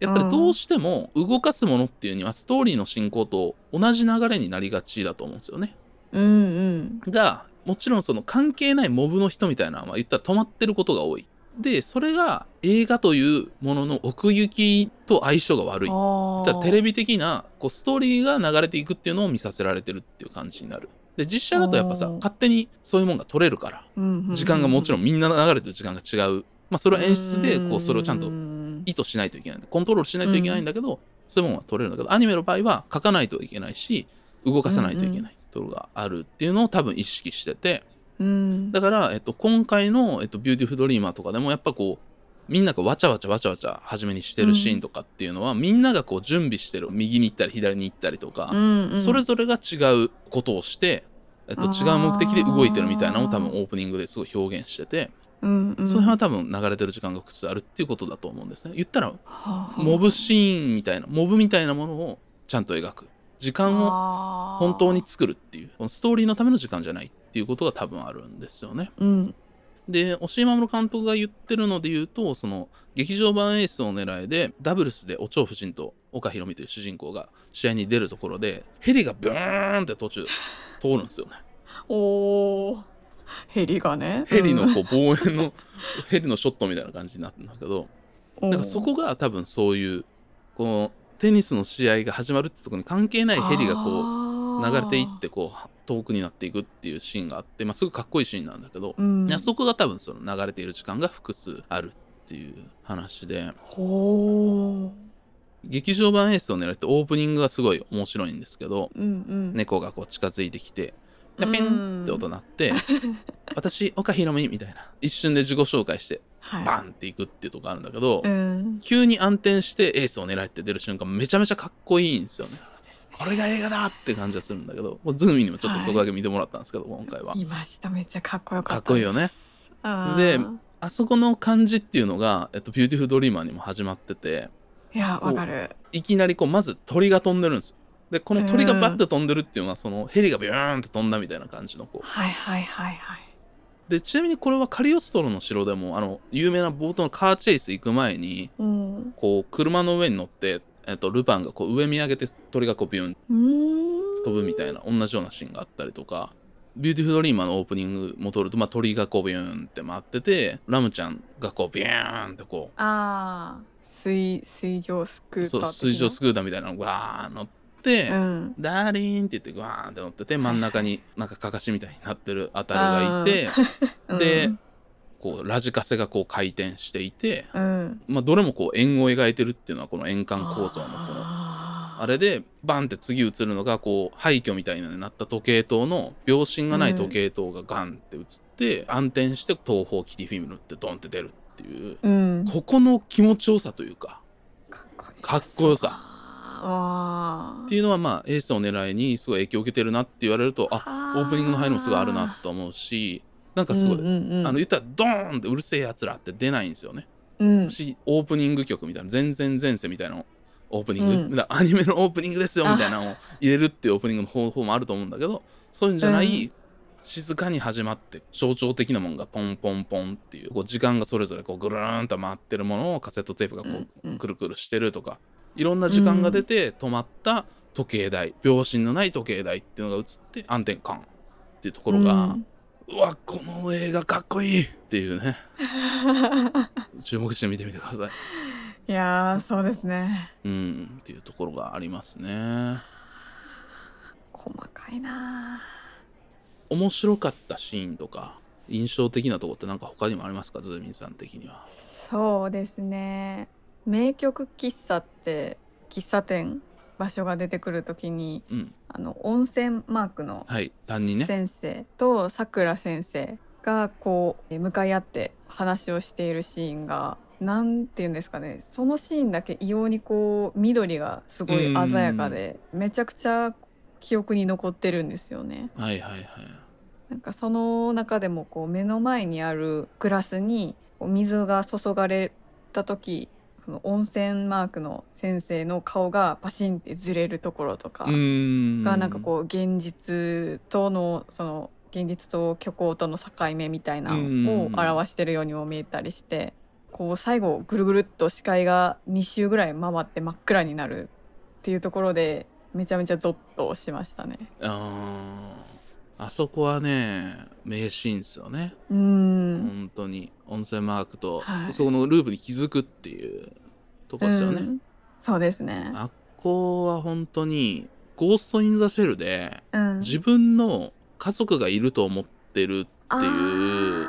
やっぱりどうしても動かすものっていうにはストーリーの進行と同じ流れになりがちだと思うんですよね。うんうん。がもちろんその関係ないモブの人みたいなのは言ったら止まってることが多いでそれが映画というものの奥行きと相性が悪い。あだテレビ的なこうストーリーが流れていくっていうのを見させられてるっていう感じになる。で実写だとやっぱさ勝手にそういうもんが取れるから時間がもちろんんみんな流れてる時間が違う。まあそれは演出でこうそれをちゃんと意図しないといけない。コントロールしないといけないんだけど、そういうものは取れるんだけどアニメの場合は書かないといけないし動かさないといけないところがあるっていうのを多分意識しててうん。だから、えっと、今回の、えっと、ビューティフルドリーマーとかでもやっぱこうみんながわちゃわちゃわちゃわちゃ初めにしてるシーンとかっていうのは、みんながこう準備してる右に行ったり左に行ったりとか、うんうん。それぞれが違うことをして、えっと、違う目的で動いてるみたいなのを多分オープニングですごい表現してて、うんうん。その辺は多分流れてる時間が複数あるっていうことだと思うんですね。言ったらはあ。モブシーンみたいなモブみたいなものをちゃんと描く時間を本当に作るっていうこのストーリーのための時間じゃないっていうことが多分あるんですよね。うん。で押井守監督が言ってるので言うとその劇場版エースを狙いでダブルスでお蝶夫人と岡ひろみという主人公が試合に出るところでヘリがブーンって途中通るんですよね。おー。ヘリがね。ヘリのこう望遠のヘリのショットみたいな感じになってるんだけどうんだからそこが多分そういうこのテニスの試合が始まるってところに関係ないヘリがこう流れていってこう遠くになっていくっていうシーンがあって、まあ、すごいかっこいいシーンなんだけど、う、うん、いやそこが多分その流れている時間が複数あるっていう話で。ほ劇場版エースを狙ってオープニングがすごい面白いんですけどううんうん。猫がこう近づいてきてでピンって音鳴って「私岡ひろみ」みたいな。一瞬で自己紹介してはいバンっていくっていうとこあるんだけど、うん急に暗転してエースをねらえって出る瞬間めちゃめちゃかっこいいんですよね。これが映画だって感じがするんだけど、ズーミーにもちょっとそこだけ見てもらったんですけど、今回は。いましためっちゃかっこよかかったっこいいよね。であそこの感じっていうのが、えっと、ビューティフルドリーマーにも始まってて、いやわかるいきなりこう、まず鳥が飛んでるんですよ。で、この鳥がバッて飛んでるっていうのは、そのヘリがビューンって飛んだみたいな感じのこう。はいはいはいはいで、ちなみにこれはカリオストロの城でも、あの、有名な冒頭のカーチェイス行く前に、うん。こう、車の上に乗って、えっと、ルパンがこう上見上げて鳥がこうビューン飛ぶみたいな同じようなシーンがあったりとかビューティフルドリーマーのオープニングも撮ると、まあ、鳥がこうビューンって回っててラムちゃんがこうビューンってこああ水水上スクーター水上スクーターみたいなのがわー乗って、うん。ダーリンって言ってわーンって乗ってて真ん中になんかかかしみたいになってるアタルがいて、うん。でこうラジカセがこう回転していて、うん。まあ、どれもこう円を描いてるっていうのはこの円環構造のこのああれでバンって次映るのがこう廃墟みたいになった時計塔の秒針がない時計塔がガンって映って、暗転して東方キティフィルムってドンって出るっていううん。ここの気持ちよさというかかっこよさ。わっていうのはまあエースを狙いにすごい影響を受けてるなって言われるとあオープニングの入りもすごいあるなと思うしなんかすごい、うんうんうん。あの言ったらドーンってうるせえやつらって出ないんですよね。うん。しオープニング曲みたいな全然前世みたいなのオープニング、うん。アニメのオープニングですよみたいなのを入れるっていうオープニングの方法もあると思うんだけどそういうんじゃない、うん。静かに始まって象徴的なもんがポンポンポンっていうこう時間がそれぞれこうぐるーんと回ってるものをカセットテープがこう、くるくるしてるとかいろんな時間が出て止まった時計台秒針のない時計台っていうのが映って暗転感っていうところが、うんうわこの映画かっこいいっていうね 注目して見てみてください。いやーそうですねうん、っていうところがありますね。細かいな面白かったシーンとか印象的なとこってなんか他にもありますか？ズーミンさん的には。そうですね名曲喫茶って喫茶店場所が出てくるときにうん、あの温泉マークのはい担任ね。先生とさくら先生がこう向かい合って話をしているシーンがなんて言うんですかねそのシーンだけ異様にこう緑がすごい鮮やかでめちゃくちゃ記憶に残ってるんですよね。はいはいはい。なんかその中でもこう目の前にあるグラスに水が注がれた時その温泉マークの先生の顔がパシンってずれるところとか。がなんかこう現実とのその現実と虚構との境目みたいなのを表してるようにも見えたりしてこう最後ぐるぐるっと視界が2周ぐらい回って真っ暗になるっていうところでめちゃめちゃゾッとしましたね。あーあそこはね名シーンですよね。ん本当に温泉マークと、はいそこのループに気づくっていうとこですよね。うんそうですね。あっこは本当にゴースト・イン・ザ・シェルでうん、自分の家族がいると思ってるっていう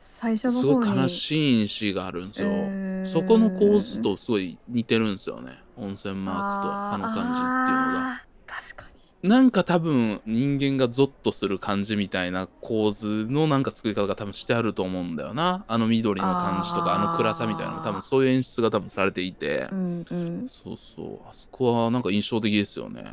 最初のす方にごい悲しいシーンがあるんですよ。うんそこの構図とすごい似てるんですよね。温泉マークとあの感じっていうのが。確かなんか多分人間がゾッとする感じみたいな構図のなんか作り方が多分してあると思うんだよな。あの緑の感じとかあの暗さみたいなのも多分そういう演出が多分されていてに。うんうんそうそう。あそこはなんか印象的ですよね。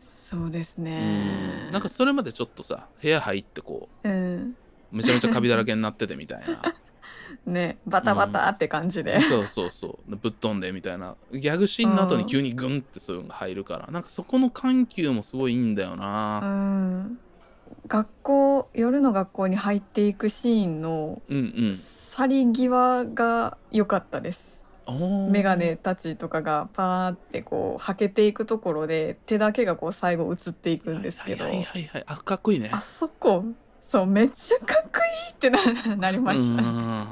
そうですうねん。なんかそれまでちょっとさ、部屋入ってこうんう、めちゃめちゃカビだらけになっててみたいな。ねバタバタって感じで、そうそうそう。ぶっ飛んでみたいな。ギャグシーンの後に急にグンってそういうのが入るから、なんかそこの緩急もすごいいいんだような、ん、学校夜の学校に入っていくシーンのうん、うん。去り際が良かったです。メガネたちとかがパーってこうはけていくところで手だけがこう最後映っていくんですけど、はいはいはいはい。あかっこいいね。あそこそうめっちゃかっこいいってななりました。ねうん。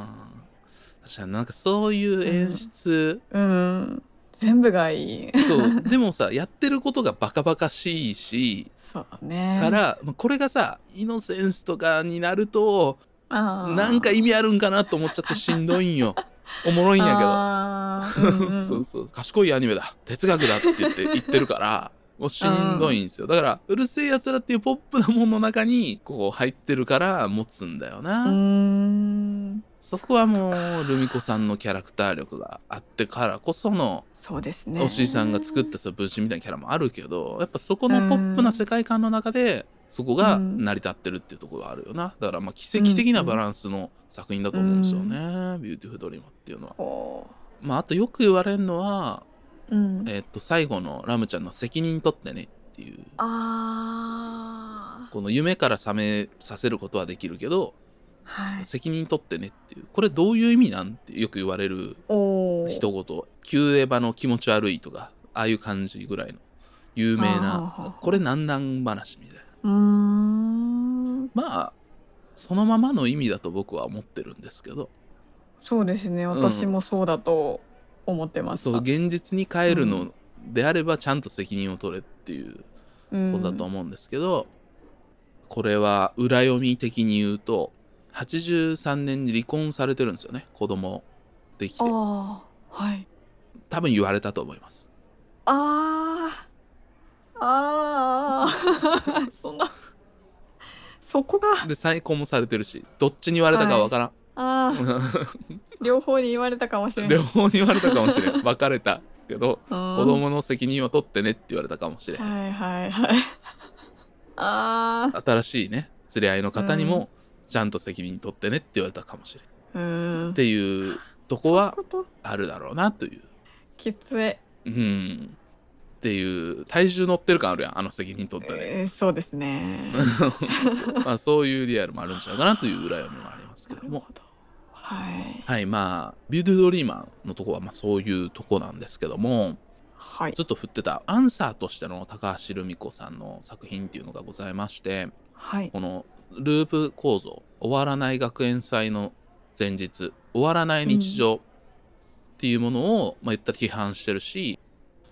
確かになんかそういう演出、うん。全部がいい。そう。でもさやってることがバカバカしいしそうね。から、まあこれがさイノセンスとかになるとなんか意味あるんかなと思っちゃってしんどいんよ。おもろいんやけど。うんうん。そうそう。賢いアニメだ。哲学だって言って言ってるからもうしんどいんですよ。だから「うる星やつら」っていうポップなものの中にこう入ってるから持つんだよな、そこはもう留美子さんのキャラクター力があってからこそのそうですね。押井さんが作ったその分身みたいなキャラもあるけどやっぱそこのポップな世界観の中でそこが成り立ってるっていうところがあるよな。だからまあ奇跡的なバランスの作品だと思うんですよね、ビューティフルドリームっていうのは。こまああとよく言われるのはううん。えっと最後のラムちゃんの責任取ってねっていう。あこの夢から覚めさせることはできるけどーはい。責任取ってねっていう。これどういう意味なんてよく言われる一言旧エヴァの気持ち悪いとかああいう感じぐらいの。有名な。これなんなん話みたいな。うーん。まあそのままの意味だと僕は思ってるんですけど。そうですね。私もそうだと思ってます。そう現実に帰るのであればちゃんと責任を取れっていうことだと思うんですけど、これは裏読み的に言うと83年に離婚されてるんですよね。子供できて。ああはい。多分言われたと思います。あー。あー。そんな。そこが。で再婚もされてるしどっちに言われたかわからん、あー。両方に言われたかもしれない両方に言われたかもしれん。別れたけど子子供の責任は取ってねって言われたかもしれん。はいはいはい。ああ新しいね連れ合いの方にもちゃんと責任取ってねって言われたかもしれん。うーん。っていうとこはあるだろうなという。きつい、うん。っていう体重乗ってる感あるやんあの責任取ったね、えーそうですね。そう。まあそういうリアルもあるんちゃうかなという裏読みもありますけども。なるほどはい。はいまあビューティフルドリーマーのとこはまあそういうとこなんですけどもはい。ずっと振ってたアンサーとしての高橋留美子さんの作品っていうのがございましてはい。このループ構造終わらない学園祭の前日終わらない日常っていうものを、まあ、言ったら批判してるし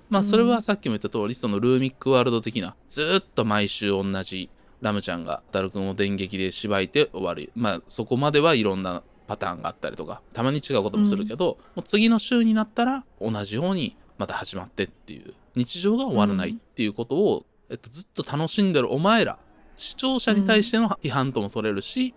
まあそれはさっきも言った通りそのルーミックワールド的なずっと毎週同じラムちゃんがダル君を電撃でしばいて終わる。まあそこまではいろんなパターンがあったりとかたまに違うこともするけど、もう次の週になったら同じようにまた始まってっていう日常が終わらないっていうことを、えっと、ずっと楽しんでるお前ら視聴者に対しての批判とも取れるし、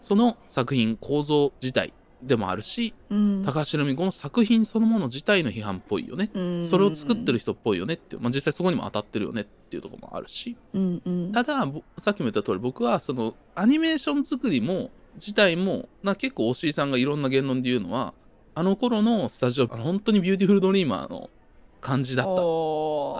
その作品構造自体でもあるしうん。高橋留美子の作品そのもの自体の批判っぽいよね、うん。それを作ってる人っぽいよねっていう、まあ、実際そこにも当たってるよねっていうところもあるし。うんうん。ただぼさっきも言った通り僕はそのアニメーション作りも自体もな結構押井さんがいろんな言論で言うのはあの頃のスタジオ本当にビューティフルドリーマーの感じだった。あ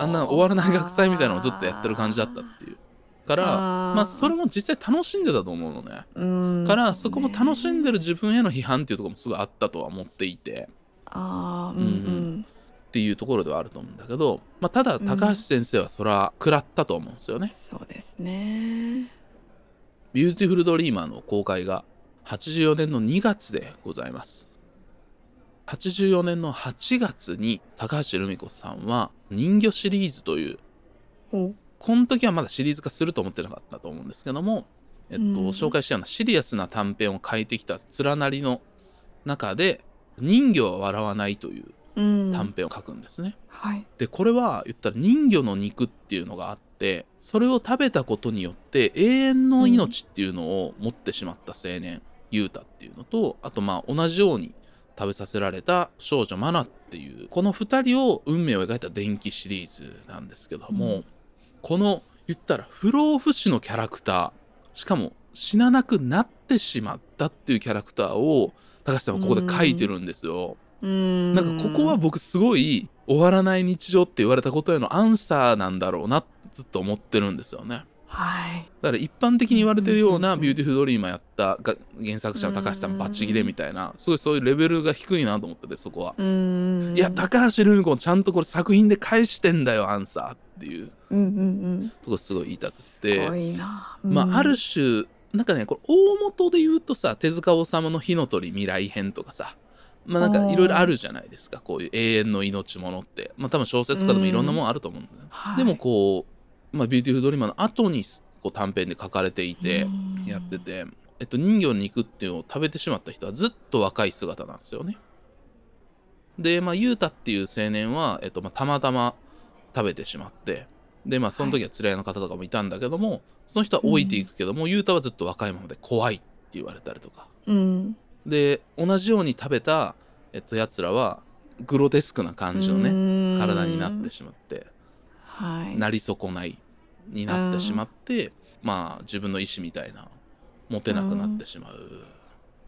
んな終わらない学祭みたいなのをずっとやってる感じだったっていう。からまあそれも実際楽しんでたと思うのね。うん。からそこも楽しんでるる自分への批判っていうところもすごいあったとは思っていて。ああうんううん。んっていうところではあると思うんだけど、まあ、ただ高橋先生はそれは食らったと思うんですよね。そうですね。ビューティフルドリーマーの公開が84年の2月でございます。84年の8月に高橋留美子さんは人魚シリーズというおこの時はまだシリーズ化すると思ってなかったと思うんですけども、えっと、うん。紹介したようなシリアスな短編を書いてきた連なりの中で人魚は笑わないといううん。短編を書くんですね。はい。でこれは言ったら人魚の肉っていうのがあってそれを食べたことによって永遠の命っていうのを持ってしまった青年、ユータっていうのとあとまあ同じように食べさせられた少女マナっていうこの2人を運命を描いた電気シリーズなんですけども、うんこの言ったら不老不死のキャラクターしかも死ななくなってしまったっていうキャラクターを高橋さんはここで書いてるんですよ。うんなんかここは僕すごい終わらない日常って言われたことへのアンサーなんだろうなずっと思ってるんですよね。はい。だから一般的に言われてるようなビューティフルドリーマーやったが原作者の高橋さんバチギレみたいなすごいそういうレベルが低いなと思っててそこは。うんいや高橋留美子ちゃんとこれ作品で返してんだよアンサーっていう。うんうんうん。とこすごい言いたくすてまあ、ある種種なんかねこれ大元で言うとさ手塚治虫の「火の鳥未来編」とかさまあなんかいろいろあるじゃないですか。こういう永遠の命ものって。まあ多分小説家でもいろんなもんあると思うんだよ、でもこう、まあ、ビューティフルドリーマーの後にこう短編で書かれていてやってて、えっと、人魚の肉っていうのを食べてしまった人はずっと若い姿なんですよね。で、まあ、湧太っていう青年は、えっとまあ、たまたま食べてしまってで、まあ、その時は連れ合いの方とかもいたんだけども、その人は老いていくけども、湧太はずっと若いままで怖いって言われたりとか。うん。で同じように食べた、えっと、やつらはグロテスクな感じのねね体になってしまって。はいなり損ないになってしまって、まあ自分の意思みたいな持てなくなってしまう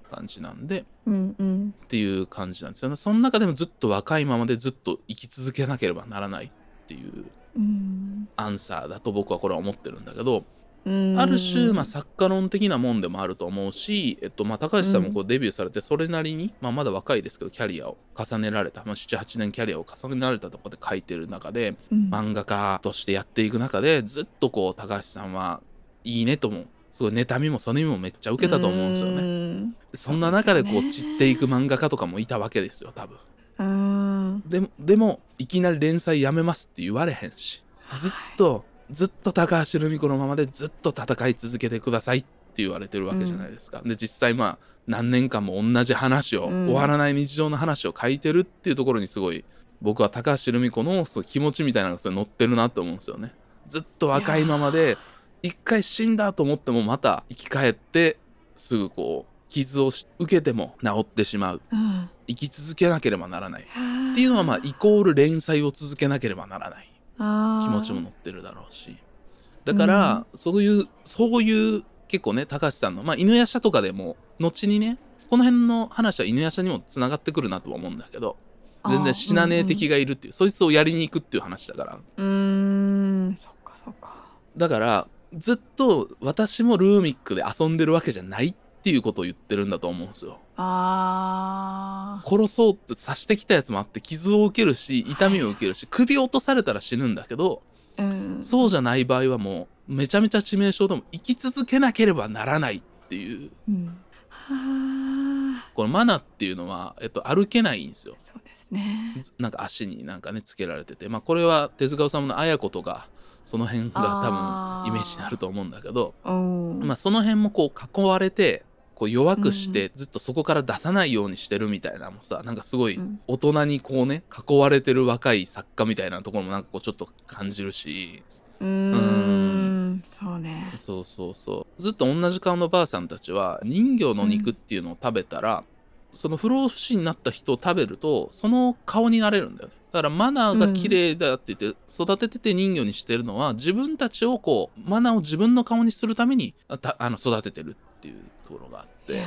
感じなんで、うんうん。っていう感じなんですよね。その中でもずっと若いままでずっと生き続けなければならないっていううん。アンサーだと僕はこれは思ってるんだけど、うんある種、まあ、作家論的なもんでもあると思うし、えっとまあ、高橋さんもこうデビューされてそれなりに、まあ、まだ若いですけどキャリアを重ねられた、まあ、78年キャリアを重ねられたところで書いてる中でうん。漫画家としてやっていく中でずっとこう高橋さんはいいねともすごい妬みもそねみもめっちゃ受けたと思うんですよね。ねそんな中でこそう散っていく漫画家とかもいたわけですよ多分。うん。でもでもいきなり連載やめますって言われへんしずっとずっと高橋留美子のままでずっと戦い続けてくださいっって言われてるわけじゃないですか。で実際まあ何年間も同じ話を、うん。終わらない日常の話を書いてるっていうところにすごい僕は高橋留美子のその気持ちみたいなのがそれ乗ってるなと思うんですよね。ずっと若いままで一回死んだと思ってもまた生き返ってすぐこう傷をし受けても治ってしまう。うん。生き続けなければならない。っっていうのはまあイコール連載を続けなければならない。あ気持ちも乗ってるだろうし。だから、そういうそういう結構ね高橋さんのまあ犬夜叉とかでも後にねこの辺の話は犬夜叉にもつながってくるなとは思うんだけど全然死なねえ敵がいるっていう、そいつをやりに行くっていう話だから。うーん。そっかそっか。だからずっと私もルーミックで遊んでるわけじゃないっていうことを言ってるんだと思うんですよ。あ殺そうって刺してきたやつもあって傷を受けるし痛みを受けるし首を落とされたら死ぬんだけどーうん。そうじゃない場合はもうめちゃめちゃ致命傷でも生き続けなければならないっていう。うん。はあこのマナっていうのは、えっと、歩けないんですよ。そうですね。なんか足になんかねつけられてて。まあこれは手塚治虫の綾子とかその辺が多分イメージになると思うんだけど。うん。まあ、その辺もこう囲われてこう弱くしてずっとそこから出さないようにしてるみたいなのもさなんかすごいうん。大人にこうね囲われてる若い作家みたいなところもなんかこうちょっと感じるし。うーん。そうね。そうそうそう。ずっと同じ顔のばあさんたちは人魚の肉っていうのを食べたら、その不老不死になった人を食べるとその顔になれるんだよね。だからマナーが綺麗だって言って育ててて人魚にしてるのは自分たちをこうマナーを自分の顔にするためにあの育ててるっていうところがあって。いや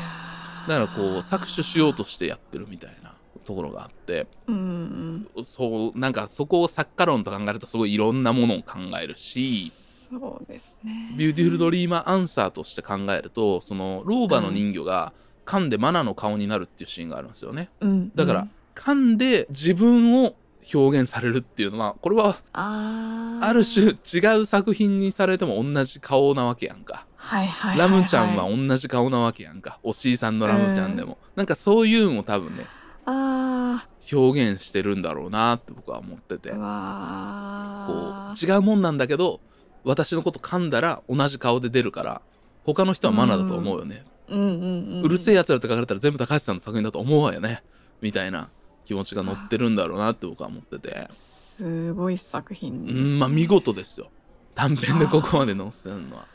だからこう搾取しようとしてやってるみたいなところがあって。うんそうなんかそこを作家論と考えるとすごいいろんなものを考えるしそうですね。ビューティフルドリーマーアンサーとして考えるとその老婆の人魚が噛んで真魚の顔になるっていうシーンがあるんですよね。うんだから噛んで自分を表現されるっていうのはこれはある種違う作品にされても同じ顔なわけやんかはいはいはいい。ラムちゃんは同じ顔なわけやんか。押井さんのラムちゃんでも。なんかそういうのを多分ねあ表現してるんだろうなって僕は思ってて。こう違うもんなんだけど私のこと噛んだら同じ顔で出るから他の人はマナだと思うよね、ううんうんうんうるせえやつらって書かれたら全部高橋さんの作品だと思うわよね。みたいな気持ちが乗ってるんだろうなって僕は思ってて。すごい作品うですね。んまあ見事ですよ。短編でここまで載せるのは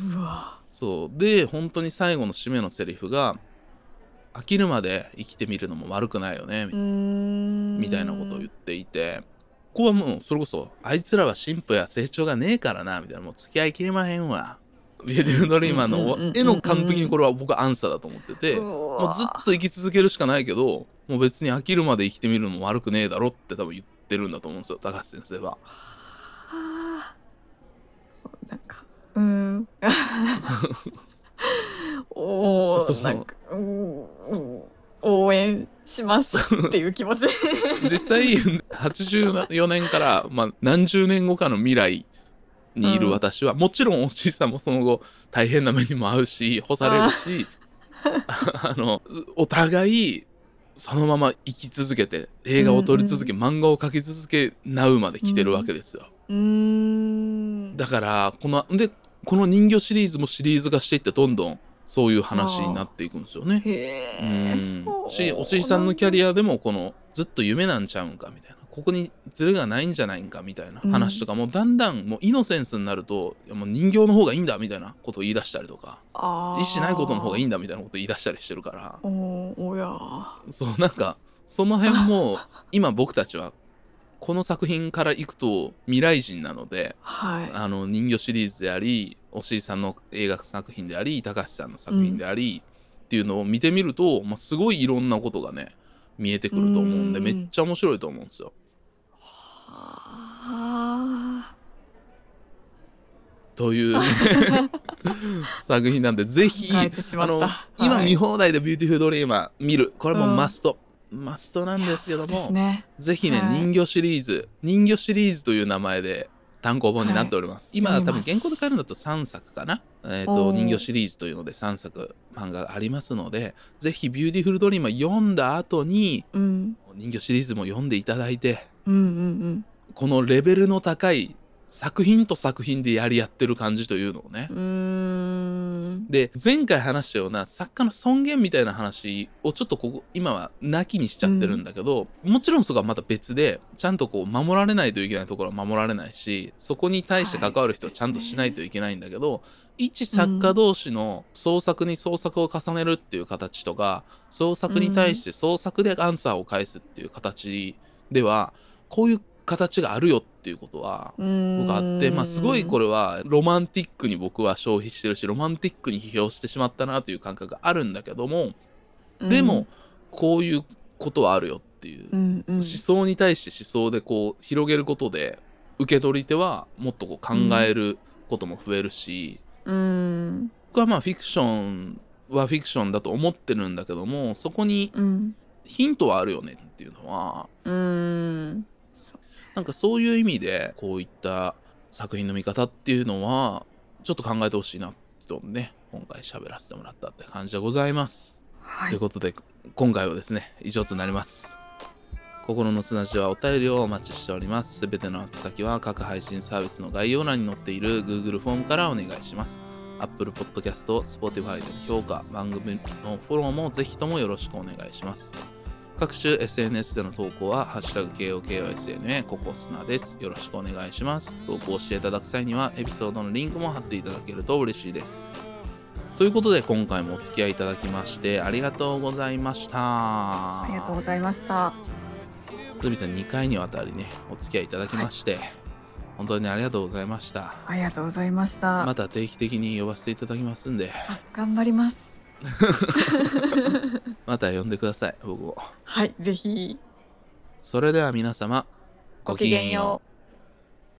うわ。そう。で本当に最後の締めのセリフが飽きるまで生きてみるのも悪くないよねみたいなことを言っていて。ここはもうそれこそあいつらは進歩や成長がねえからなみたいなもう付き合いきれまへんわ。ビューティフルドリーマーへの完璧にこれは僕はアンサーだと思っててもうずっと生き続けるしかないけどもう別に飽きるまで生きてみるのも悪くねえだろって多分言ってるんだと思うんですよ高橋先生は。はあ。なんかうーんおおなんかうーんうん応援しますっていう気持ち。実際84年から、まあ、何十年後かの未来にいる私は、もちろんおじいさんもその後大変な目にも遭うし干されるし あのお互いそのまま生き続けて映画を撮り続け、漫画を描き続けなうまで来てるわけですよ。うーん。だからこのでこの人魚シリーズもシリーズ化していってどんどんそういう話になっていくんですよね。へうえんしおしいさんのキャリアでもこのずっと夢なんちゃうんかみたいな。ここにズレがないんじゃないんかみたいな話とかもだんだんもうイノセンスになるともう人形の方がいいんだみたいなことを言い出したりとか。意思ないことの方がいいんんだみたいなことを言い出したりしてるから。おおや。そうなんかその辺も今僕たちはこの作品からいくと未来人なのではい。あの人魚シリーズでありおしいさんの映画作品であり高橋さんの作品であり、っていうのを見てみると、まあ、すごいいろんなことがね見えてくると思うんでうん。めっちゃ面白いと思うんですよ。はというね 作品なんでぜひあのはい今見放題で「ビューティフルドリーマー」見る。これもマスト、マストなんですけども、ね。ぜひね、はい。人魚シリーズ人魚シリーズという名前で単行本になっております、今多分現行で買えるんだと3作かな。えっ、と人魚シリーズというので3作漫画がありますのでぜひビューティフルドリーマー読んだ後にうん。人魚シリーズも読んでいただいてうんうん。このレベルの高い作品と作品でやり合ってる感じというのをね。で前回話したような作家の尊厳みたいな話をちょっとここ今はなきにしちゃってるんだけど、もちろんそこはまた別でちゃんとこう守られないといけないところは守られないしそこに対して関わる人はちゃんとしないといけないんだけど、一作家同士の創作に創作を重ねるっていう形とか創作に対して創作でアンサーを返すっていう形ではこういう形があるよっていうことは僕あってまあすごいこれれはロマンティックに僕は消費してるしロマンティックに批評してしまったなという感覚があるんだけどもでも、こういうことはあるよっていう。うんうん。思想に対して思想でこう広げることで受け取り手はもっとこう考えることも増えるし、うん。僕はまあフィクションはフィクションだと思ってるんだけどもそこにうん。ヒントはあるよねっていうのはうんなんかそういう意味でこういった作品の見方っていうのはちょっと考えてほしいなとね今回喋らせてもらったって感じでございます。はということで今回はですね以上となります。心の砂地はお便りをお待ちしております。すべての宛先は各配信サービスの概要欄に載っている Google フォームからお願いします。Apple Podcast、Spotify での評価番組のフォローもぜひともよろしくお願いします各種 SNS での投稿は、ハッシュタグ KOKOSNA ココスナです。よろしくお願いします。投稿していただく際には、エピソードのリンクも貼っていただけると嬉しいです。ということで今回もお付き合いいただきましてありがとうございました。ありがとうございました。ズビさん2回にわたりねお付き合いいただきまして、本当にありがとうございました。ありがとうございました、また定期的に呼ばせていただきますんで。あ頑張ります また呼んでください僕を。はいぜひ。それでは皆様ごきげんよう